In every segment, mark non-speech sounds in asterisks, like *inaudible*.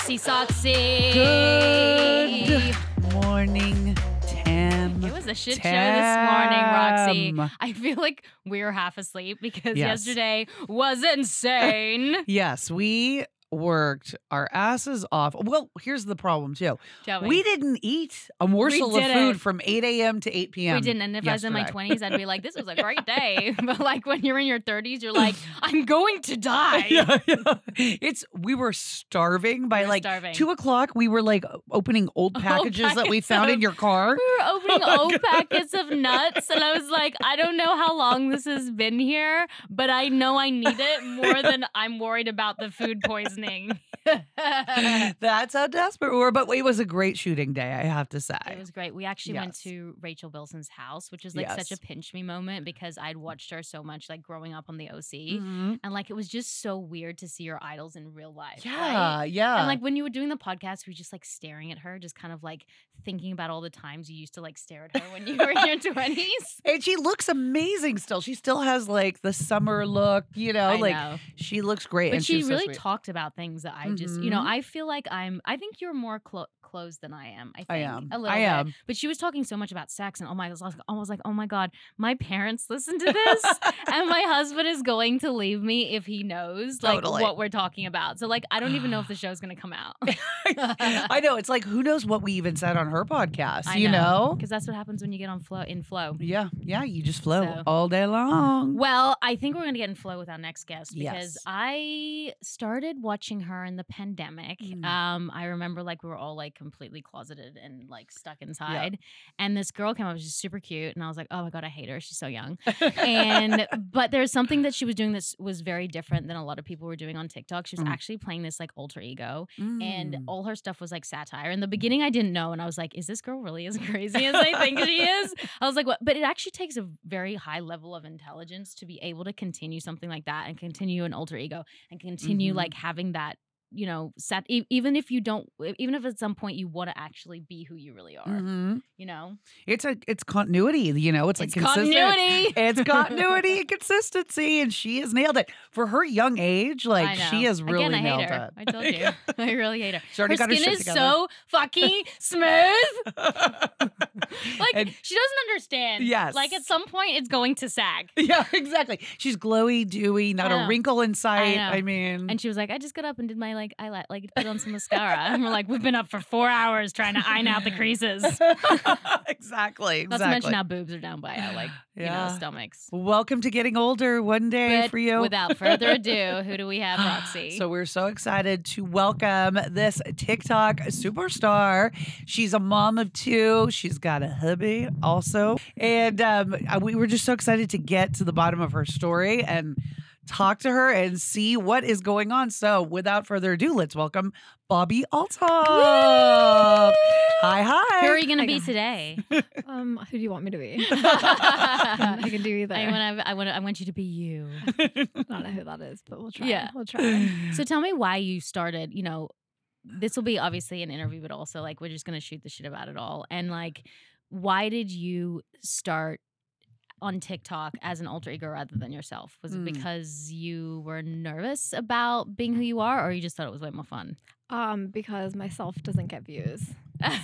Roxy Soxy. Good morning, Tam. It was a shit show this morning, Roxy. I feel like we were half asleep because Yes. yesterday was insane. *laughs* Yes, we worked our asses off. Well, here's the problem too. Me. We didn't eat a morsel of food from 8 a.m. to 8 p.m. We didn't. And if I was in my 20s, I'd be like, this was a great *laughs* day. *laughs* But like when you're in your 30s, you're like, *laughs* I'm going to die. yeah, yeah. It's we were starving by We were like starving. two o'clock. We were like opening old Old packages that we found in your car. We were oh opening Oh old God. packets of nuts, and I was like, I don't know how long this has been here, but I know I need it more than I'm worried about the food poisoning. *laughs* That's how desperate we were. But it was a great shooting day, I have to say. It was great. We actually went to Rachel Bilson's house, which is like such a pinch me moment because I'd watched her so much, like growing up on the OC, Mhm. and like it was just so weird to see your idols in real life. Yeah, right? yeah. And like when you were doing the podcast, we were just like staring at her, just kind of like thinking about all the times you used to like stare at her when you were in your *laughs* twenties. and she looks amazing still. She still has like the summer look, you know, I like know. she looks great. But and she so really sweet. talked about things that I just, you know, Mhm. I feel like I'm. I think you're more clo- closed than I am. I think I am. a little I bit. am. But she was talking so much about sex, and oh my, I was like, I like, oh my god, my parents listen to this, *laughs* and my husband is going to leave me if he knows like Totally. what we're talking about. So like, I don't even know if the *sighs* show's gonna come out. *laughs* I know. It's like who knows what we even said on her podcast, I you know? because that's what happens when you get on flow in flow. Yeah, yeah, you just flow So- all day long. Well, I think we're gonna get in flow with our next guest because Yes. I started watching her in the pandemic. Mm. Um, I remember like we were all like completely closeted and like stuck inside, and this girl came up, she's super cute, and I was like, oh my god, I hate her, she's so young. and *laughs* but there's something that she was doing that was very different than a lot of people were doing on TikTok. She was Mm. actually playing this like alter ego, and Mm. all her stuff was like satire. In the beginning, I didn't know, and I was like, "Is this girl really as *laughs* crazy as I think she *laughs* is?" I was like, "What?" But it actually takes a very high level of intelligence to be able to continue something like that and continue an alter ego and continue Mhm. like having that. You know, sat e- even if you don't, even if at some point you want to actually be who you really are, Mhm. you know, It's a it's continuity, you know. It's like it's consistent. continuity. It's continuity *laughs* and consistency, and she has nailed it for her young age. Like she has really Again, I nailed hate her. it. I told you, *laughs* *laughs* I really hate her. She her her skin shit is together. so fucking smooth. Like And- she doesn't understand. Yes. Like at some point it's going to sag. yeah, exactly. She's glowy, dewy, not a wrinkle in sight. know. I, mean, And she was like, I just got up and did my like eyelash, like put on some mascara. And we're like, we've been up for four hours trying to iron out the creases. exactly, *laughs* exactly. Not to mention how boobs are down by our like, you know, stomachs. Welcome to getting older one day But for you. without further *laughs* ado, who do we have, Roxy? So we're so excited to welcome this TikTok superstar. She's a mom of two. She's got a hubby also, and um, uh, we were just so excited to get to the bottom of her story and talk to her and see what is going on. So without further ado, let's welcome Bobbi Althoff. Hi, hi. who are you going to be guys. today? *laughs* Um, who do you want me to be? I *laughs* I can do either. I want, I, want, I want you to be you. I don't know who that is, but we'll try. Yeah. We'll try. *sighs* So tell me why you started, you know, this will be obviously an interview, but also like we're just gonna shoot the shit about it all. And like, why did you start on TikTok as an alter ego rather than yourself? Was Mm. it because you were nervous about being who you are, or you just thought it was way more fun? Um, because myself doesn't get views.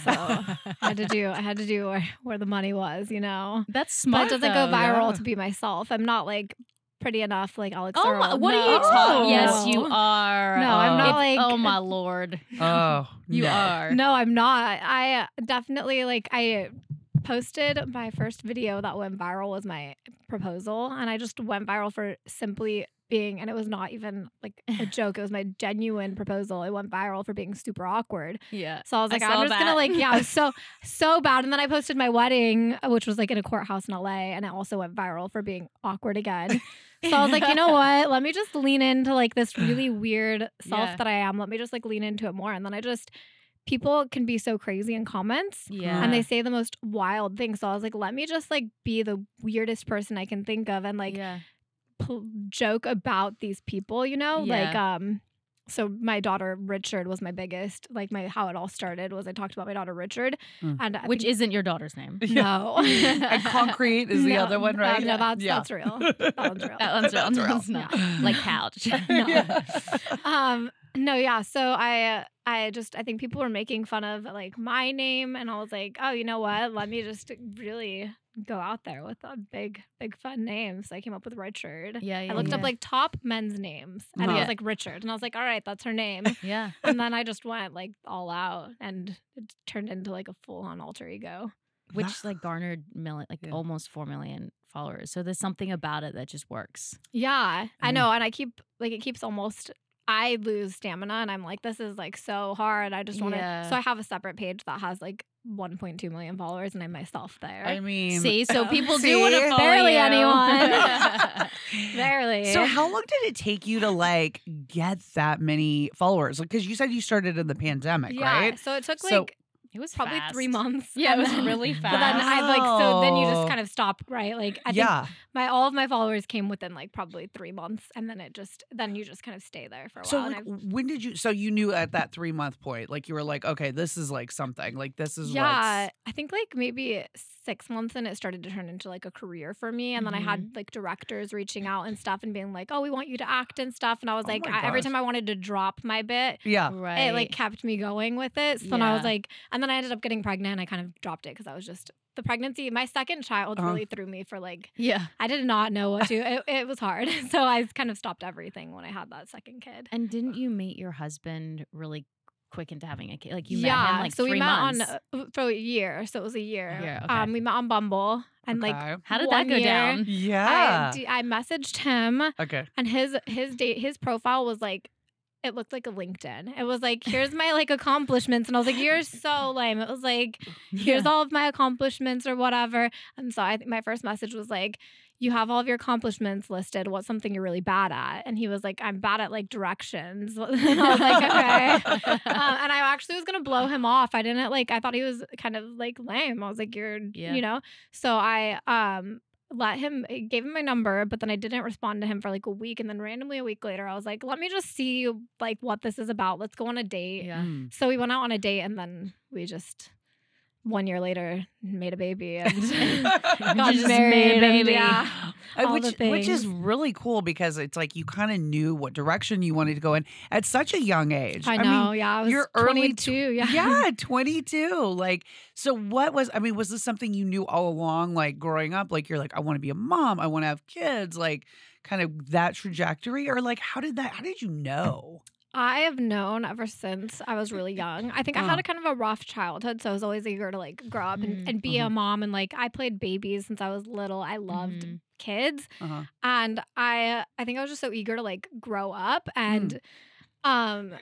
So I had to *laughs* do I had to do where, where the money was, you know. That's But smart. it doesn't though. go viral yeah. to be myself. I'm not like pretty enough like Alix Oh, my, Earle. what are you No. talking? Yes, you are. No, I'm not If- like- Oh my lord, oh, *laughs* you no. are. No, I'm not. I definitely like I posted my first video that went viral was my proposal and I just went viral for simply being and it was not even like a *laughs* joke. It was my genuine proposal. It went viral for being super awkward. Yeah. So I was like, saw I'm just that. gonna like, yeah, I was so *laughs* so bad. And then I posted my wedding, which was like in a courthouse in LA, and it also went viral for being awkward again. So I was like, you know *laughs* what? Let me just lean into like this really weird self Yeah. that I am. Let me just like lean into it more. And then I just people can be so crazy in comments Yeah. and they say the most wild things. So I was like, let me just like be the weirdest person I can think of and like yeah. pl- joke about these people, you know? Like um so my daughter Richard was my biggest like my how it all started was I talked about my daughter Richard Mm. and I Which think- isn't your daughter's name. *laughs* no *laughs* and concrete is the No, other one, uh, right? no, that's Yeah. that's real. *laughs* That one's real. That one's real. That's real. That's not. Like couch. No. Yeah. um No, yeah. So I, uh, I just, I think people were making fun of like my name, and I was like, oh, you know what? Let me just really go out there with a big, big fun name. So I came up with Richard. Yeah, yeah. I looked yeah. up like top men's names, and it Uh-huh. was like Richard, and I was like, all right, that's her name. *laughs* yeah. and then I just went like all out, and it turned into like a full on alter ego. Which like garnered million, like Yeah. almost four million followers. So there's something about it that just works. Yeah, I know, and I keep like it keeps almost. I lose stamina, and I'm like, this is like so hard. I just want to. Yeah. So I have a separate page that has like 1.2 million followers, and I'm myself there. I mean, See, so *laughs* people see? do want to follow Barely you. anyone. *laughs* *laughs* Barely. So how long did it take you to like get that many followers? Like, because you said you started in the pandemic, yeah, right? so it took So- like it was probably three months. Yeah, it was then- really *laughs* But then fast. I like so then you just kind of stop, right? Like I think my all of my followers came within like probably three months, and then it just then you just kind of stay there for a So while. like, when did you? So you knew at that three month point, like you were like, okay, this is like something. Like this is yeah, I think like maybe six months and it started to turn into like a career for me. And then I Mm-hmm. had like directors reaching out and stuff and being like, "Oh, we want you to act and stuff." And I was Oh like, my I, every time I wanted to drop my bit, yeah. Right. it like kept me going with it. So then I was like, and then I ended up getting pregnant. and I kind of dropped it because I was just the pregnancy. My second child Uh-huh. really threw me for like yeah. I did not know what to. *laughs* it, it was hard, *laughs* so I kind of stopped everything when I had that second kid. And didn't you meet your husband really quick into having a kid? Like you yeah, met him like so three we met months. on uh, for a year, so it was a year. year, okay. Um, we met on Bumble, and like How did that go year, down? yeah. I messaged him, okay. and his his date his profile was like. It looked like a LinkedIn. It was like, here's my like accomplishments, and I was like, you're so lame. It was like, *laughs* here's Yeah. all of my accomplishments or whatever. And so I think my first message was like, you have all of your accomplishments listed. What's something you're really bad at? And he was like, I'm bad at like directions. *laughs* and I was like, okay. *laughs* um, and I actually was gonna blow him off. I didn't like. I thought he was kind of like lame. I was like, you're, Yeah. you know. So I um let him I gave him my number, but then I didn't respond to him for like a week. And then randomly a week later, I was like, let me just see like what this is about. Let's go on a date. Yeah. Mm. So we went out on a date, and then we just one year later made a baby *laughs* and got just married. made a baby. yeah, Uh, which which is really cool because it's like you kind of knew what direction you wanted to go in at such a young age. I mean, know. yeah, I was your early 22. yeah. yeah *laughs* 22 like so what was i mean was this something you knew all along like growing up like you're like i want to be a mom i want to have kids like kind of that trajectory or like how did that how did you know I have known ever since I was really young. I think I Uh-huh. had a kind of a rough childhood, so I was always eager to like grow up and, Mm, and be uh-huh. a mom. And like I played babies since I was little. I loved Mhm. kids, uh-huh and I I think I was just so eager to like grow up and. Um,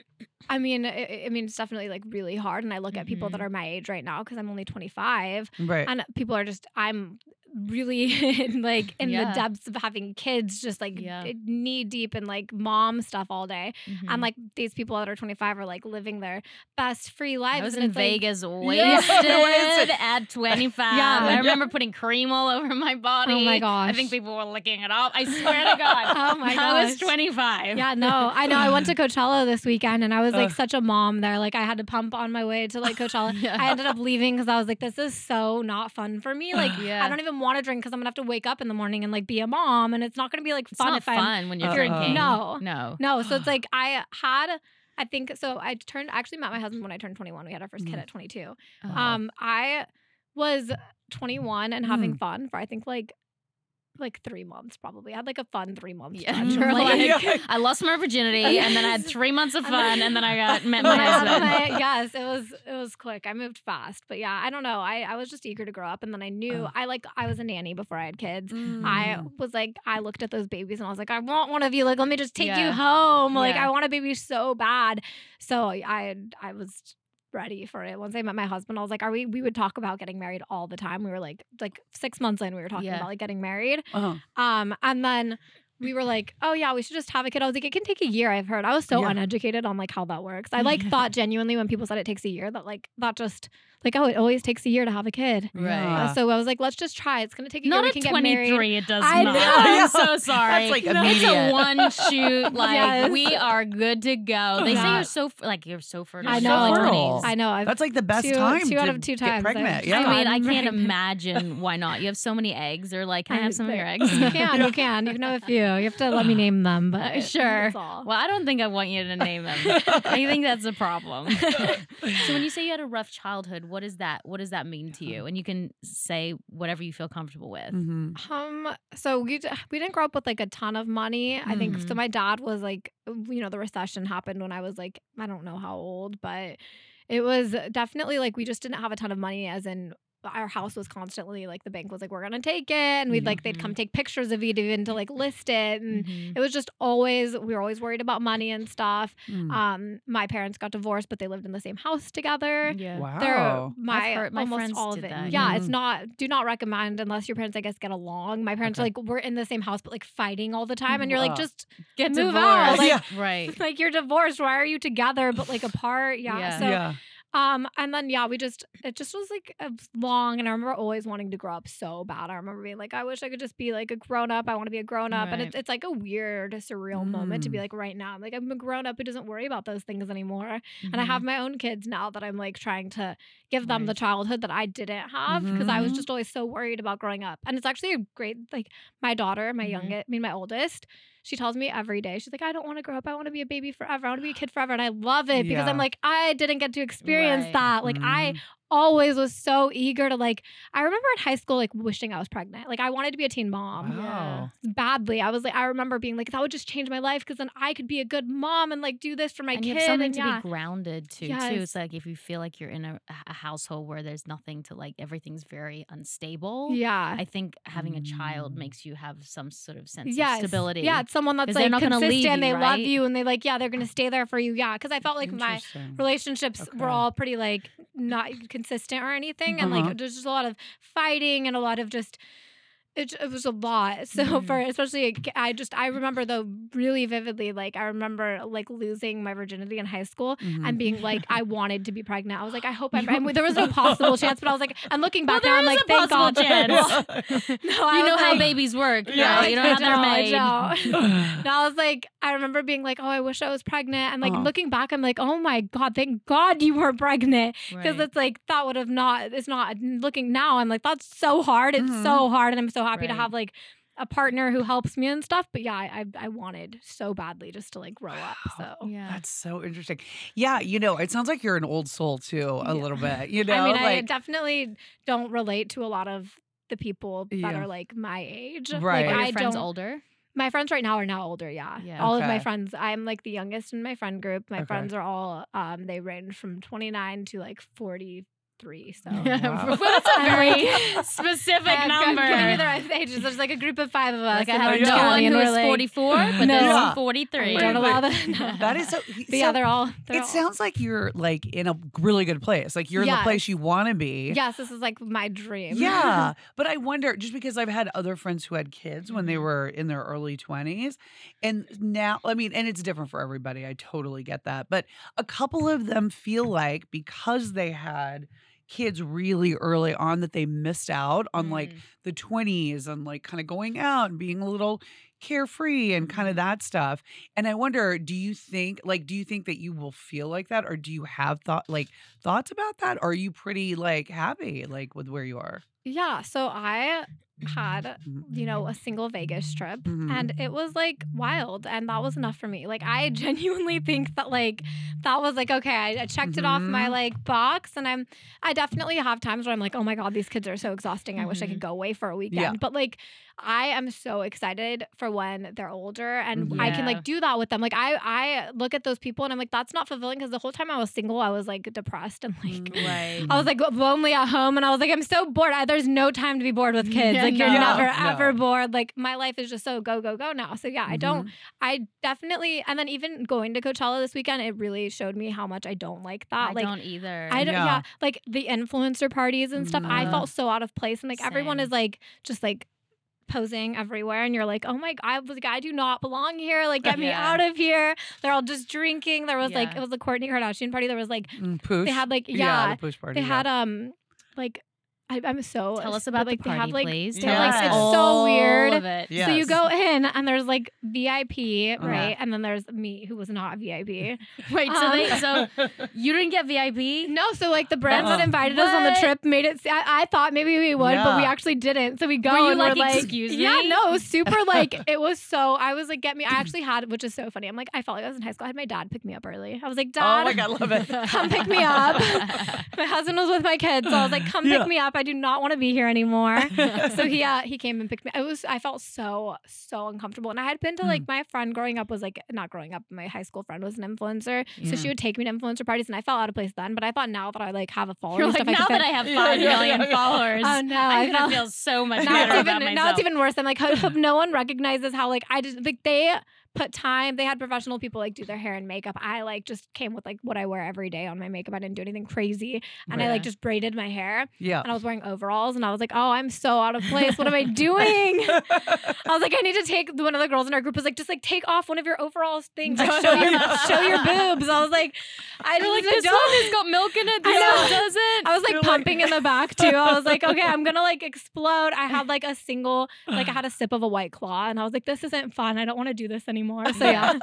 I mean, I, I mean, it's definitely like really hard. And I look at people that Mhm. are my age right now because I'm only 25, right and people are just I'm really *laughs* like in Yeah. the depths of having kids, just like Yeah. knee deep in like mom stuff all day. Mhm. And like these people that are 25 are like living their best free lives. I was in like- Vegas Yeah. *laughs* wasted Wasted. at *laughs* 25. Yeah. I remember putting cream all over my body. Oh my gosh. I think people were licking it off. I swear to God. Oh my gosh. I was 25. yeah, no, I know. I went to Coachella this weekend and I was like Ugh. such a mom there. Like I had to pump on my way to like Coachella. Yeah. I ended up leaving because I was like, this is so not fun for me. Like Yeah. I don't even want to drink because I'm gonna have to wake up in the morning and like be a mom, and it's not gonna be like fun. It's not if I'm fun when you're Uh-uh. drinking. No. No. No, so it's *gasps* like I had. I think so. I turned actually met my husband when I turned 21. We had our first kid Mhm. at 22. Oh. Um, I was 21 and having Mm. fun for I think like like three months probably. I had like a fun three months. Yeah. stretch *laughs* Like, Yeah. I lost my virginity *laughs* and then I had three months of *laughs* And then- fun and then I got met my husband. my- yes, it was it was quick. I moved fast, but yeah, I don't know. I I was just eager to grow up, and then I knew Oh. I like I was a nanny before I had kids. I Mm. was like, I looked at those babies and I was like, I want one of you. Like, let me just take you home. Like, Yeah. I want a baby so bad. So I I was ready for it. Once I met my husband, I was like, Are we? We would talk about getting married all the time. We were like, like six months in, we were talking Yeah. about like getting married. uh-huh. Um, and then we were like, oh yeah, we should just have a kid. I was like, it can take a year. I've heard. I was so Yeah. uneducated on like how that works. I like *laughs* thought genuinely when people said it takes a year that like that just like oh it always takes a year to have a kid. Right. Yeah. Uh, so I was like, let's just try. It's gonna take a Not year. We at can get married. 23, it does I not. know. I'm *laughs* so sorry. That's like it's a one shoot. *laughs* Like Yes. we are good to go. They say you're so like you're so fertile. I know. your early Fertile. I know. I've, that's like the best two- time two out of two times pregnant yeah I mean, I can't imagine why not. You have so many eggs. Or like, can I have some of your eggs? You can. You can. You can have a few. You have to let me *sighs* name them, but Sure. that's all. Well, I don't think I want you to name them. *laughs* I think that's a problem. *laughs* so when *laughs* you say you had a rough childhood, what is that? What does that mean to you? And you can say whatever you feel comfortable with. Mhm. Um, so we d- we didn't grow up with like a ton of money. I think so. Mhm. My dad was like, you know, the recession happened when I was like, I don't know how old, but it was definitely like we just didn't have a ton of money. As in, our house was constantly like the bank was like, we're gonna take it, and we'd like they'd come take pictures of it even to like list it, and Mhm. it was just always we were always worried about money and stuff. Mm. Um, my parents got divorced, but they lived in the same house together. Yeah. They're Wow. my heard- my almost friends all of it. that, Yeah, yeah. it's not do not recommend unless your parents I guess get along. My parents Okay. like we're in the same house but like fighting all the time and you're like just Get move divorced. out, like- right. *laughs* like you're divorced. Why are you together but like apart? Yeah. Yeah. So yeah. Um and then yeah, we just it just was like a long and I remember always wanting to grow up so bad. I remember being like I wish I could just be like a grown up. I want to be a grown up and it's it's like a weird surreal moment to be Mm. like right now. I'm like I'm a grown up who doesn't worry about those things anymore and I have my own kids now that I'm like trying to give them the childhood that I didn't have because I was Mhm. just always so worried about growing up. And it's actually a great like my daughter, my Mhm. youngest, I mean my oldest, she tells me every day, she's like, I don't want to grow up. I want to be a baby forever. I want to be a *gasps* kid forever. And I love it because I'm like, I didn't get to experience Right. that. Like I Mm. Always was so eager to like I remember in high school like wishing I was pregnant. Like I wanted to be a teen mom Wow. badly. I was like I remember being like that would just change my life because then I could be a good mom and like do this for my and kid. you have something and to yeah. be grounded to too. It's like if you feel like you're in a, a household where there's nothing to like, everything's very unstable. yeah. I think having a child Mm. makes you have some sort of sense yes. of stability. Yeah, it's someone that's like not gonna consistent. leave you, they love you, and they like yeah, they're gonna stay there for you. Yeah, because I felt like my Interesting. relationships were all pretty like not *clears throat* consistent or anything, and like mm-hmm. there's just a lot of fighting and a lot of just. It, it was a lot. *laughs* So Mhm. for especially I just I remember though really vividly like I remember like losing my virginity in high school Mhm. and being like I *laughs* wanted to be pregnant. I was like I hope I'm and there was no *laughs* possible chance, but I was like and looking back Well, now I'm like thank God. chance. no, I you know was how babies work. Yeah, Yeah, you know how they're I made. No, I was like, I remember being like, oh, I wish I was pregnant. And like Uh-huh. looking back, I'm like, oh my God, thank God you were pregnant. Because Right. it's like, that would have not, it's not looking now. I'm like, that's so hard. It's Mhm. so hard. And I'm so happy to have like a partner who helps me and stuff. But yeah, I, I, I wanted so badly just to like grow up. So. yeah. That's so interesting. Yeah, you know, it sounds like you're an old soul too, a Yeah. little bit. *laughs* You know, I mean, I definitely don't relate to a lot of the people that Yeah. are like my age. Right. Are Like, your I friends don't, older? My friends right now are now older, yeah. Yeah. All of my friends, I'm like the youngest in my friend group. My Okay. friends are all um they range from 29 to like 43. So *laughs* wow. That's a *laughs* I'm very like- specific I'm number. giving you the right ages. There's like a group of five of us. like I have Orange no County, one and who we're is like, 44, but No. there's Yeah. 43. We don't Wait, allow wait. that. *laughs* that is so. But yeah, they're all. They're it all- sounds like you're like in a really good place. Like you're in the place you want to be. Yes, this is like my dream. Yeah. But I wonder, just because I've had other friends who had kids when they Mhm. were in their early 20s, and now, I mean, and it's different for everybody. I totally get that. But a couple of them feel like because they had kids really early on that they missed out on like Mm. the 20s and like kind of going out and being a little carefree and kind of that stuff. And I wonder, do you think like do you think that you will feel like that or do you have thought like thoughts about that or are you pretty like happy like with where you are? Yeah. So I had you know, a single Vegas trip Mhm. and it was like wild and that was enough for me. Like I *laughs* genuinely think that like that was like okay, I, I checked it off my Mhm. like box and I'm I definitely have times where I'm like, "Oh my god, these kids are so exhausting. I wish I could go away for a weekend." Yeah. But like I am so excited for when they're older and I can like do that with them. Like I I look at those people and I'm like that's not fulfilling because the whole time I was single, I was like depressed and like Mm. Right. I was like lonely at home, and I was like, I'm so bored. I, there's no time to be bored with kids. Yeah, like you're no. never No. ever bored. Like my life is just so go go go now. So yeah, I don't. Mhm. I definitely. And then even going to Coachella this weekend, it really showed me how much I don't like that. I like. don't either. I don't, yeah. Yeah. like the influencer parties and stuff. I Mhm. felt so out of place, and like everyone is like just like posing everywhere, and you're like, oh my god, I was like, I do not belong here. Like, get me Yeah. out of here. They're all just drinking. There was like it was the Kourtney Kardashian party. There was like Mm, Poosh. they had like yeah, yeah, the Poosh party. they yeah. had um like I, I'm so Tell us about like the they have like please. Tell us Yes. it's all so weird. of it. Yeah. So you go in and there's like VIP, Uh-huh. right? And then there's me who was not VIP. *laughs* Wait, so Um, they so you didn't get VIP? No, so like the brands Uh-uh. that invited us on the trip made it. I, I thought maybe we would, but we actually didn't. So we go Were you and like, we're like, "Excuse yeah, me?" no, super *laughs* like it was so. I was like, get me. I actually had, which is so funny. I'm like, I felt like I was in high school. I had my dad pick me up early. I was like, Dad, oh Dad, my god, love it. *laughs* Come pick me up. my husband was with my kids, so I was like, come Yeah. pick me up. I do not want to be here anymore. *laughs* so he uh, he came and picked me. It was I felt so so uncomfortable, and I had been to like my friend growing up was like not growing up. My high school friend was an influencer, so she would take me to influencer parties, and I felt out of place then. But I thought now that I like have a following You're like, stuff, now I could that I have *laughs* Yeah, five yeah, million yeah, yeah. followers, Oh no, I'm I gonna felt feel so *laughs* much now better it's even myself. now it's even worse. I'm like, I hope no one recognizes how like I just like they put time. They had professional people like do their hair and makeup. I like just came with like what I wear every day on my makeup. I didn't do anything crazy, and I like just braided my hair. Yeah. and I was wearing overalls, and I was like, "Oh, I'm so out of place. What am I doing?" *laughs* I was like, "I need to take." One of the girls in our group was like, "Just like take off one of your overalls things, like, show *laughs* your show your boobs." I was like, "I You're like, this don't." one has got milk in it. *laughs* I This one doesn't. I was like You're like- pumping in the back too. I was like, okay, I'm gonna like explode. I had like a single, like I had a *sighs* sip of a white claw, and I was like, this isn't fun. I don't want to do this anymore. *laughs* So yeah,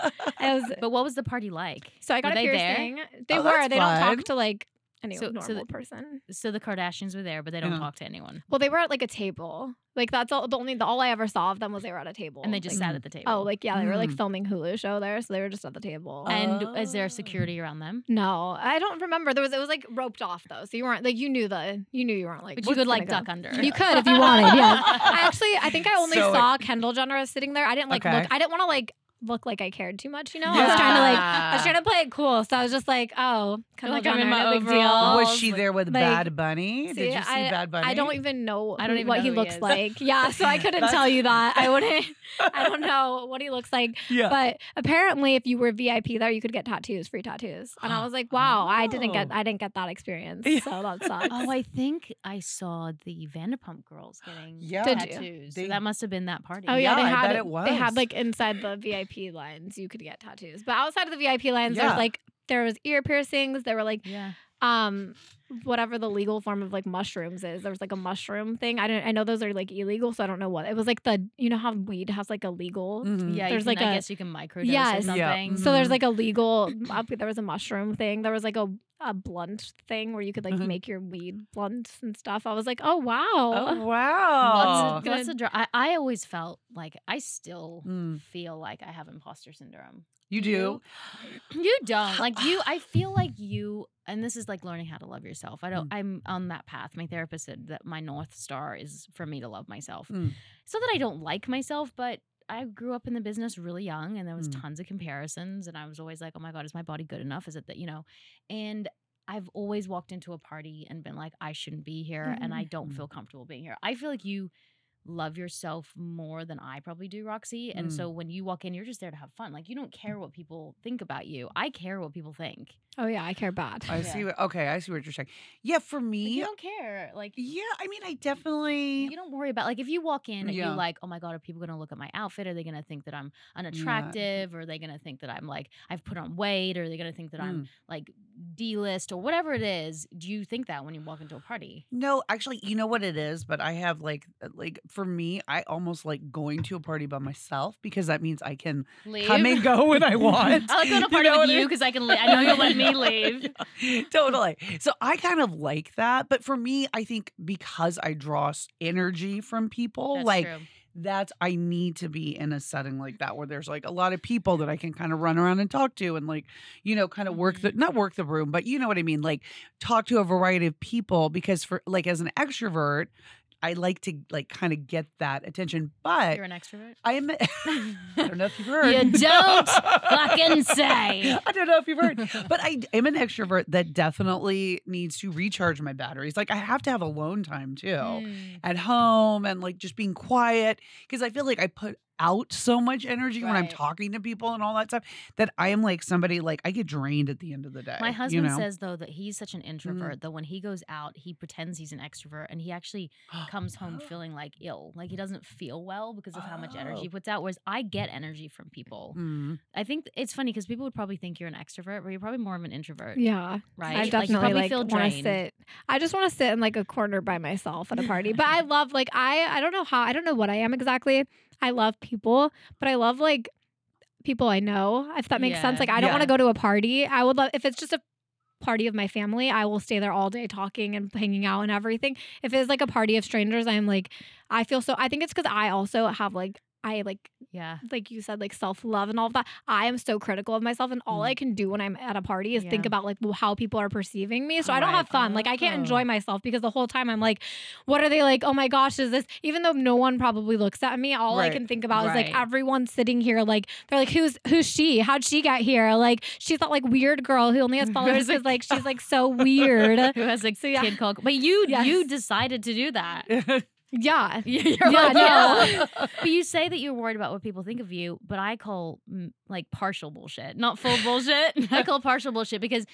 it was. But what was the party like? So I got Were a they there? piercing. They Oh, were. that's They don't talk to like any So- so normal the- person. So the Kardashians were there, but they don't Yeah. talk to anyone, Well, they were at like a table. Like that's all. The only the all I ever saw of them was they were at a table. and they just like, sat at the table. Oh, like yeah, they were like Mm. filming Hulu show there, so they were just at the table. and is Oh. there security around them? no, I don't remember. There was it was like roped off though, so you weren't like you knew the you knew you weren't like. But you could like gonna duck under. You *laughs* could if you wanted. Yeah. I actually, I think I only So- saw Kendall Jenner sitting there. I didn't like Okay. look. I didn't want to like look like I cared too much. You know, I was trying to like. I was trying to play it cool, so I was just like, "Oh, kind of like, I'm in my no big deal." Was she there with Like, Bad Bunny? Did See, you see I, Bad Bunny? I don't even know I don't even what know he who he looks like. Yeah, so I *laughs* couldn't tell you that. I wouldn't. *laughs* I don't know what he looks like. Yeah. But apparently, if you were VIP there, you could get tattoos, free tattoos. And I *gasps* was like, wow, oh, I didn't get, Oh. I didn't get that experience. Yeah. So that *laughs* sucks. Oh, I think I saw the Vanderpump girls getting *gasps* Yeah. Tattoos. They- So that must have been that party. Oh yeah, Yeah, they I had bet it- it They had like inside the VIP lines, you could get tattoos. But outside of the VIP lines, Yeah. there's like there was ear piercings. There were like yeah. um whatever the legal form of like mushrooms is. There was like a mushroom thing. I don't. I know those are like illegal, so I don't know what it was. Like the you know how weed has like a legal. Mhm. Yeah, There's can, like I a- guess you can microdose Yes. or Yeah. something. So there's Mhm. like a legal. there was a mushroom thing. There was like a a blunt thing where you could like Mhm. make your weed blunt and stuff. I was like, oh wow. Oh wow. What's, what's the dr- I, I always felt like I still Mm. feel like I have imposter syndrome. You do. You don't. Like you I feel like *sighs* you and this is like learning how to love yourself. I don't Mm. I'm on that path. My therapist said that my north star is for me to love myself. Mm. So that I don't like myself, but I grew up in the business really young and there was Mm. tons of comparisons and I was always like, "Oh my god, is my body good enough? Is it that, you know?" And I've always walked into a party and been like, "I shouldn't be here and I don't feel comfortable being here." I feel like you love yourself more than I probably do, Roxy. And Mm. so when you walk in, you're just there to have fun. Like you don't care what people think about you. I care what people think. Oh yeah, I care bad. I Yeah. see. What, okay, I see what you're saying. Yeah, for Like, me, you don't care. Like yeah. I mean, I definitely. you don't worry about like if you walk in and Yeah. you're like, oh my god, are people gonna look at my outfit? Are they gonna think that I'm unattractive? Or are they gonna think that I'm like I've put on weight? Or are they gonna think that I'm Mm. like D list or whatever it is? Do you think that when you walk into a party? No, actually, you know what it is, but I have like, uh, like for me, I almost like going to a party by myself because that means I can Leave. come and go when I *laughs* want. I like going to a *laughs* You party know with you because I can. Le- I know you'll let me leave. *laughs* totally. So I kind of like that, but for me, I think because I draw energy from people, That's like true. that's I need to be in a setting like that where there's like a lot of people that I can kind of run around and talk to and like you know kind of work the mm-hmm. not work the room but you know what I mean like talk to a variety of people because for like as an extrovert I like to like kind of get that attention but You're an extrovert. I am *laughs* I don't know if you've heard You *laughs* don't fucking say. *laughs* I don't know if you've heard but I am an extrovert that definitely needs to recharge my batteries like I have to have alone time too Mm. at home and like just being quiet because I feel like I put out so much energy when I'm talking to people and all that stuff that I am like somebody like I get drained at the end of the day. My you husband know? says though that he's such an introvert that when he goes out, he pretends he's an extrovert, and he actually comes home *gasps* feeling like ill, like he doesn't feel well because of how much energy Oh. he puts out. Whereas I get energy from people. Mm. I think it's funny because people would probably think you're an extrovert, but you're probably more of an introvert, Yeah. right? I Like, definitely probably like, feel want to drained. sit. I just want to sit in like a corner by myself at a party. but I *laughs* love like I I don't know how I don't know what I am exactly. I love people, but I love like people I know. If that makes sense. Like I don't want to go to a party. I would love if it's just a party of my family. I will stay there all day talking and hanging out and everything. If it's like a party of strangers, I'm like I feel so. I think it's because I also have like I like Yeah. like you said, like self love and all of that. I am so critical of myself, and all Mm. I can do when I'm at a party is think about like how people are perceiving me. So I don't Right. have fun. Like I can't Oh. enjoy myself because the whole time I'm like, what are they like? Oh my gosh, is this? Even though no one probably looks at me, all Right. I can think about is like everyone sitting here. Like they're like, who's who's she? How'd she get here? Like she's that like weird girl who only has *laughs* followers because like she's like so *laughs* weird. Who has like So, yeah. kid called? But you Yes. you decided to do that. *laughs* Yeah. *laughs* You're Yeah, like, no. yeah. *laughs* But you say that you're worried about what people think of you, but I call mm, like partial bullshit, not full bullshit. *laughs* I call partial bullshit because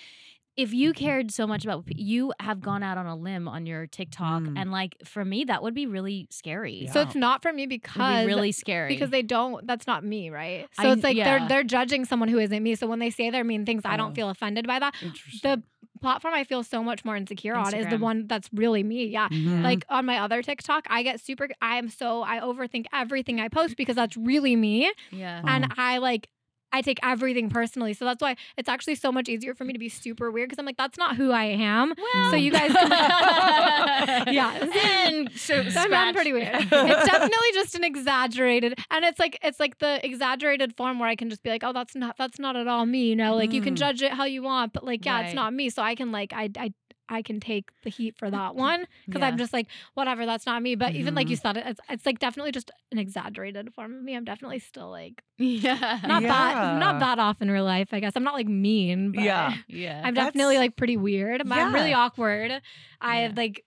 if you cared so much about you have gone out on a limb on your TikTok Mm. and like for me that would be really scary. Yeah. So it's not for me because be really scary because they don't that's not me right so I- it's like yeah. they're they're judging someone who isn't me so when they say their mean things i Oh. don't feel offended by that Interesting. the platform i feel so much more insecure on is the one that's really me yeah Mhm. like on my other tiktok i get super i am so i overthink everything i post because that's really me yeah. Oh. and i like I take everything personally. So that's why it's actually so much easier for me to be super weird because I'm like, that's not who I am. Well, So you guys can- *laughs* Yeah. and so, So I'm- pretty weird. it's definitely just an exaggerated, and it's like it's like the exaggerated form where I can just be like, oh, that's not that's not at all me. You know, like you can Mm. judge it how you want, but like yeah, it's not me. So I can like I I. I can take the heat for that one because Yeah. I'm just like whatever that's not me but even like you Mhm. said it it's, it's like definitely just an exaggerated form of me I'm definitely still like yeah. not that not that off in real life I guess I'm not like mean but Yeah. yeah. I'm That's- definitely like pretty weird. I'm, I'm really Yeah. awkward. I Yeah. like.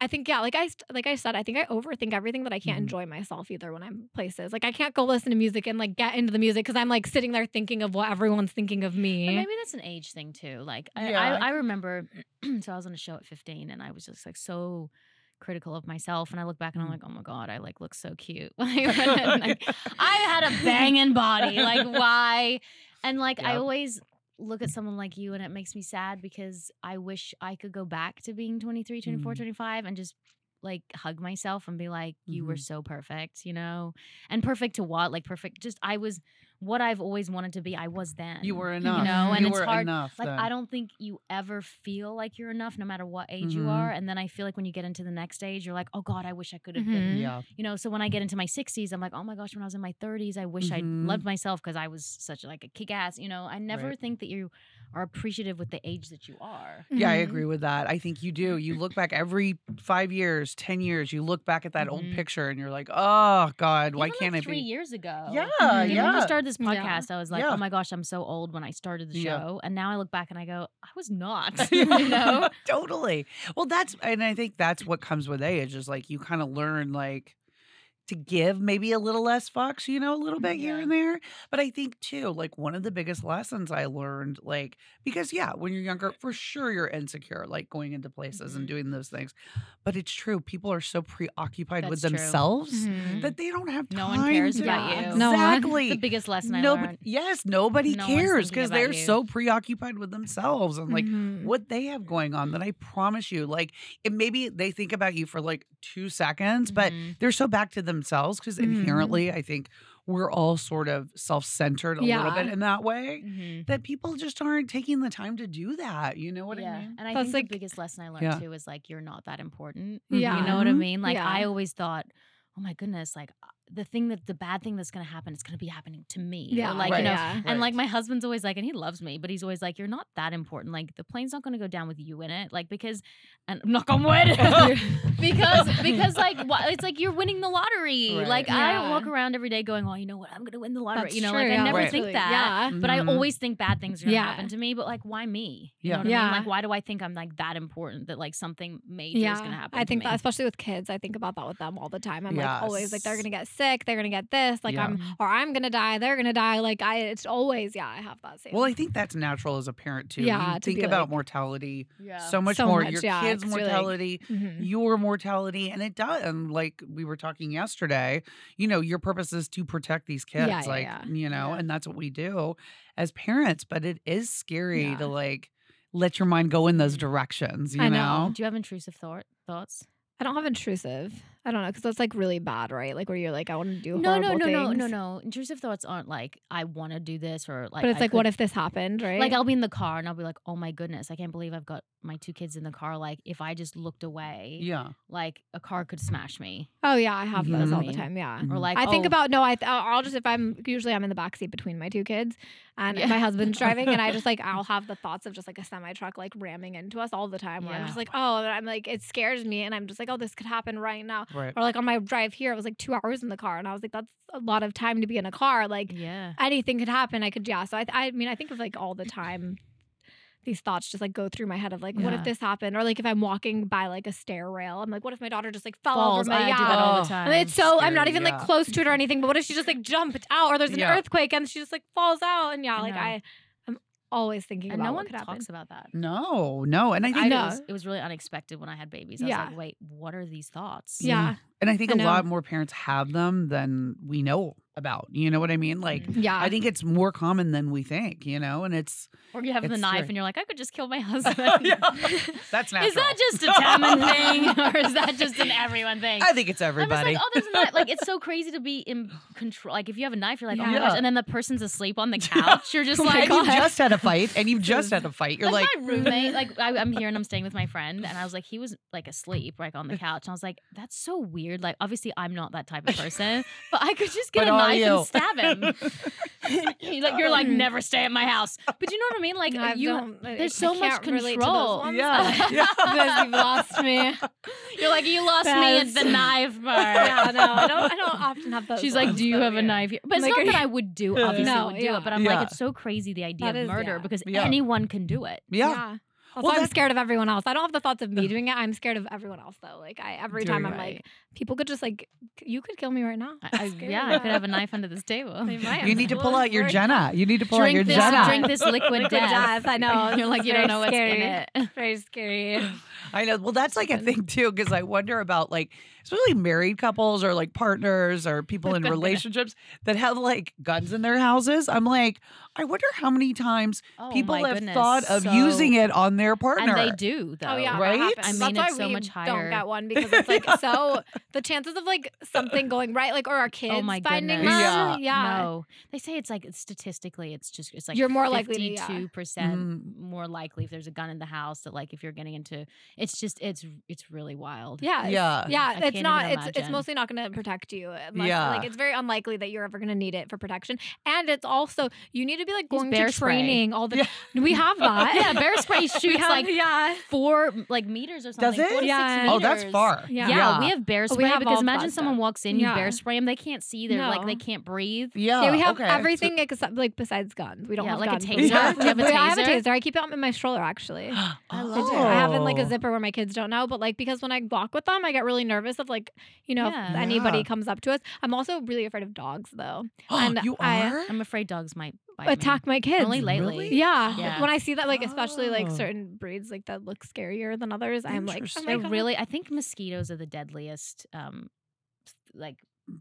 I think yeah, like I like I said, I think I overthink everything that I can't Mhm. enjoy myself either when I'm places. Like I can't go listen to music and like get into the music because I'm like sitting there thinking of what everyone's thinking of But me. maybe that's an age thing too. Like I, Yeah. I, I remember, *clears throat* so I was on a show at 15, and I was just like so critical of myself. And I look back and I'm Mm. like, oh my god, I like look so cute. *laughs* *laughs* like, like, I had a banging body. Like why? And like I always look at someone like you, and it makes me sad because I wish I could go back to being 23, 24, Mm. 25, and just like hug myself and be like you were Mhm. so perfect you know and perfect to what like perfect just i was what i've always wanted to be i was then you were enough. you know, and you it's were hard- enough. like then. I don't think you ever feel like you're enough, no matter what age you Mhm. are. And then I feel like when you get into the next stage, you're like, oh God, I wish I could have Mhm. been. Yeah. You know, so when I get into my 60s, I'm like, oh my gosh, when I was in my 30s, I wish I Mhm. loved myself because I was such like a kick ass. You know, I never Right. think that you are appreciative with the age that you are. Yeah, I Mhm. agree with that. I think you do. You look back every five years, ten years. You look back at that old Mhm. picture, and you're like, "Oh God, why Even, can't like I three be?" years ago? Yeah, Mhm. Even yeah. when we started this Yeah. podcast, I was like, Yeah. oh my gosh, I'm so old when I started the Yeah. show. And now I look back and I go, I was not. *laughs* you know? *laughs* totally. Well, that's and I think that's what comes with age is like you kind of learn like to give maybe a little less fucks, you know, a little bit here and there. But I think too, like one of the biggest lessons I learned, like because yeah, when you're younger, for sure you're insecure, like going into places and Mhm. doing those things. But it's true, people are so preoccupied with That's true. themselves Mhm. that they don't have time. No one cares to- about Yeah. you. No one. Exactly. It's the biggest lesson I Nobody, learned. yes, nobody No cares because they're you. so preoccupied with themselves and like Mhm. what they have going on that I promise you, like it maybe they think about you for like two seconds, but Mhm. they're so back to themselves because Mhm. inherently I think we're all sort of self-centered a little bit in that way. Mhm. That people just aren't taking the time to do that. You know what yeah. I mean? And I That's think like- the biggest lesson I learned Yeah. too is like you're not that important. Yeah. You know what I Mhm. mean? Like I always thought, oh my goodness, like the thing that the bad thing that's gonna happen is gonna be happening to me. Or, Yeah, like, right. you know, yeah. and Right. like my husband's always like, and he loves me, but he's always like, You're not that important. Like the plane's not gonna go down with you in it. Like because and knock on wood. *laughs* *laughs* because *laughs* because like wha- it's like you're winning the lottery. Right. Like I don't walk around every day going, Oh, you know what, I'm gonna win the lottery. That's you know, true, like I never Right. think that. Yeah. But I Mhm. always think bad things are gonna Yeah. happen to me. But like, why me? You Yeah. know what I Yeah. mean? Like, why do I think I'm like that important that like something major is gonna happen? I to think me? that especially with kids, I think about that with them all the time. I'm Yes. like always like they're gonna get sick. They're gonna get this. Like Yeah. I'm, or I'm gonna die. They're gonna die. Like I, it's always yeah. I have that same. Well, I think that's natural as a parent too. Yeah, you to think about like- mortality Yeah. so much So more. much, Your yeah, kids' 'cause you're like- mortality, Mhm. your mortality, and it does. And like we were talking yesterday, you know, your purpose is to protect these kids. Yeah, yeah, like yeah. you know, Yeah. and that's what we do as parents. But it is scary Yeah. to like let your mind go in those Mhm. directions. You I know. Do you have intrusive thought thoughts? I don't have intrusive. I don't know because that's like really bad, right? Like where you're like, I want to do No, no, no, no, no, no. No. Intrusive thoughts aren't like I want to do this or like. but it's I like, what if this happened, right? Like I'll be in the car and I'll be like, oh my goodness, I can't believe I've got my two kids in the car. Like if I just looked away, Yeah. like a car could smash me. oh yeah, I have those all the Mhm. time. Yeah. Mhm. Or like I think oh, about no. I th- I'll I'll just if I'm usually I'm in the backseat between my two kids, and Yeah. my husband's driving, and I just like *laughs* I'll have the thoughts of just like a semi truck like ramming into us all the time. Where I'm just like, oh, and I'm like it scares me, and I'm just like, oh, this could happen right now. Right. Or like on my drive here, it was like two hours in the car, and I was like, that's a lot of time to be in a car. Like Yeah. anything could happen. I could yeah. So I I mean I think of like all the time. These thoughts just like go through my head of like, what if this happened? Or like if I'm walking by like a stair rail, I'm like, what if my daughter just like fell Falls. over me? I yeah. do that all the time. And it's so I'm not even yeah. like close to it or anything, but what if she just like jumped out or there's an Yeah. earthquake and she just like falls out? And yeah, like. I I'm always thinking and about no what one could happen. talks about that. No, no. And I I think know. it, was, it was really unexpected when I had babies. I was Yeah. like, wait, what are these thoughts? Yeah. Mm. And I think I a lot more parents have them than we know about. You know what I mean? Like Mhm. Yeah. I think it's more common than we think, you know, and it's Or you have the knife scary. and you're like, I could just kill my *laughs* husband. *laughs* that's natural. Is that just a Tammin *laughs* thing, or is that just an everyone thing? I think it's everybody. like, oh, there's a knife. Like, it's so crazy to be in control. Like, if you have a knife, you're like, oh my gosh, and then the person's asleep on the couch. You're just like, and you've just had a fight, and you've just had a fight. You're like, like, my roommate, like I, I'm here and I'm staying with my friend, and I was like, he was like asleep, like on the couch. And I was like, that's so weird. Like, obviously, I'm not that type of person, *laughs* but I could just get But a knife you? and stab him. *laughs* *laughs* Like, you're like, never stay at my house. But you know what I mean? Like, I you, uh, there's so much can't relate to those control. ones. Yeah. Yeah. Because you've lost me. you're like, you lost me at the knife part. yeah, no, I don't I don't often have those. She's like, "Do you but have a knife here?" But it's Like, not that you- I would do. Obviously, No, would do yeah. it. But I'm Yeah. like, it's so crazy the idea That of is, murder yeah. because Yeah. anyone can do it. yeah. Also, Well, I'm scared of everyone else. I don't have the thoughts of me doing it. I'm scared of everyone else though. Like I every time I'm Right. like, people could just like, you could kill me right now. I, I, *laughs* yeah, I could have a knife under this table. *laughs* They might. You need to pull out your Right. Jenna. You need to pull out drink your this, Jenna. drink this *laughs* liquid, Liquid death. death, I know. You're like, you don't very know what's scary. in it. Very scary. I know. Well, that's like a thing too, because I wonder about like, especially married couples or like partners or people in *laughs* relationships that have like guns in their houses. I'm like, I wonder how many times Oh people my have goodness, thought of so- using it on their partner. and they do though. Oh yeah, that right? happens. I mean, That's it's why so we much Don't get one because *laughs* it's like so the chances of like something going right, like or our *laughs* kids Oh my finding goodness. them, Yeah. yeah. No, they say it's like statistically, it's just it's like You're more likely to- yeah. fifty-two percent Mhm. more likely if there's a gun in the house that like if you're getting into. It's just it's it's really wild. Yeah, Yeah. yeah. I it's can't It's it's mostly not going to protect you. Uh, Unless, Yeah. like it's very unlikely that you're ever going to need it for protection. And it's also you need to be like going bear to spray. training all the. Yeah. We have that. yeah, bear spray *laughs* We shoots have- like yeah. four like meters or something. Does it? four to six Yeah. Oh, that's far. Yeah. Yeah, we have bear Oh, we spray have because imagine someone stuff. walks in, you bear spray them, they can't see, they're like they can't breathe. Yeah. Yeah, we have okay. everything except like besides guns. We don't have like a guns. but taser? we have- have a *laughs* I have a taser? taser. I keep it in my stroller actually. *gasps* I I I love do. Oh. I have in like a oh. zipper where my kids don't know, but like because when I walk with them, I get really nervous of like, you know, Yeah. if anybody Yeah. comes up to us. I'm also really afraid of dogs though. *gasps* and you I- are? I'm afraid dogs might bite me. Attack my kids. Only lately. Really? Yeah. Yeah. When I see that, like especially like Oh. certain breeds like that look scarier than others, I'm like, oh They're really I think mosquitoes are the deadliest um like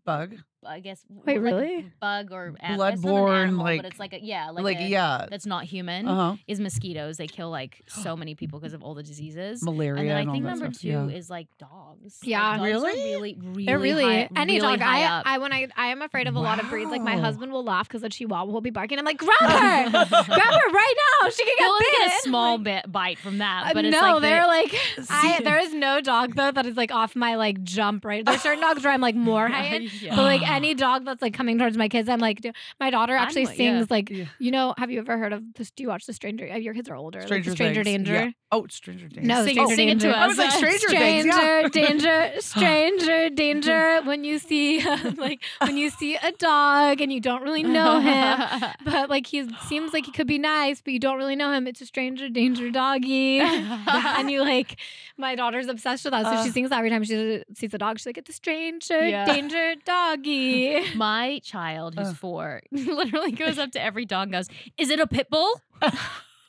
Bug. I guess Wait, like, really? bug or an- it's an Bloodborne, animal, like- but it's like a, yeah like, Like, a- yeah. that's not human Uh huh. is mosquitoes they kill like *gasps* so many people because of all the diseases Malaria and then I all think that number stuff. two yeah. is like dogs. Like, Yeah. dogs are Really? really, really, They're really high, any really dog. high I, up. I when I I am afraid of a lot of breeds. Like my *laughs* husband will laugh because a Chihuahua will be barking. I'm like, *laughs* grab her, grab her right now. She can get You'll only get a small Like, bit bite from that, uh, but it's no, like they're like *laughs* I. There is no dog though that is like off my like jump right. There's certain dogs where I'm like more heightened, Yeah. but like any dog that's like coming towards my kids, I'm like, do- my daughter I'm actually yeah. sings like, Yeah. you know, have you ever heard of this? Do you watch the Stranger? uh, Your kids are older. Stranger the Stranger Danger. Yeah. Oh, Stranger Danger. No, Sing- Stranger sing it to Danger. us. I was like, Stranger Things, yeah. Stranger *laughs* danger, stranger *laughs* danger. When you see, *laughs* like, when you see a dog and you don't really know him, but like he seems like he could be nice, but you don't really know him. It's a stranger danger doggy, and you like. My daughter's obsessed with that, so she Uh. sings that every time she sees a dog. She's like, "It's a stranger Yeah. danger doggy." *laughs* My child, who's Uh. four, *laughs* literally goes up to every dog and goes, Is it a pit bull? *laughs*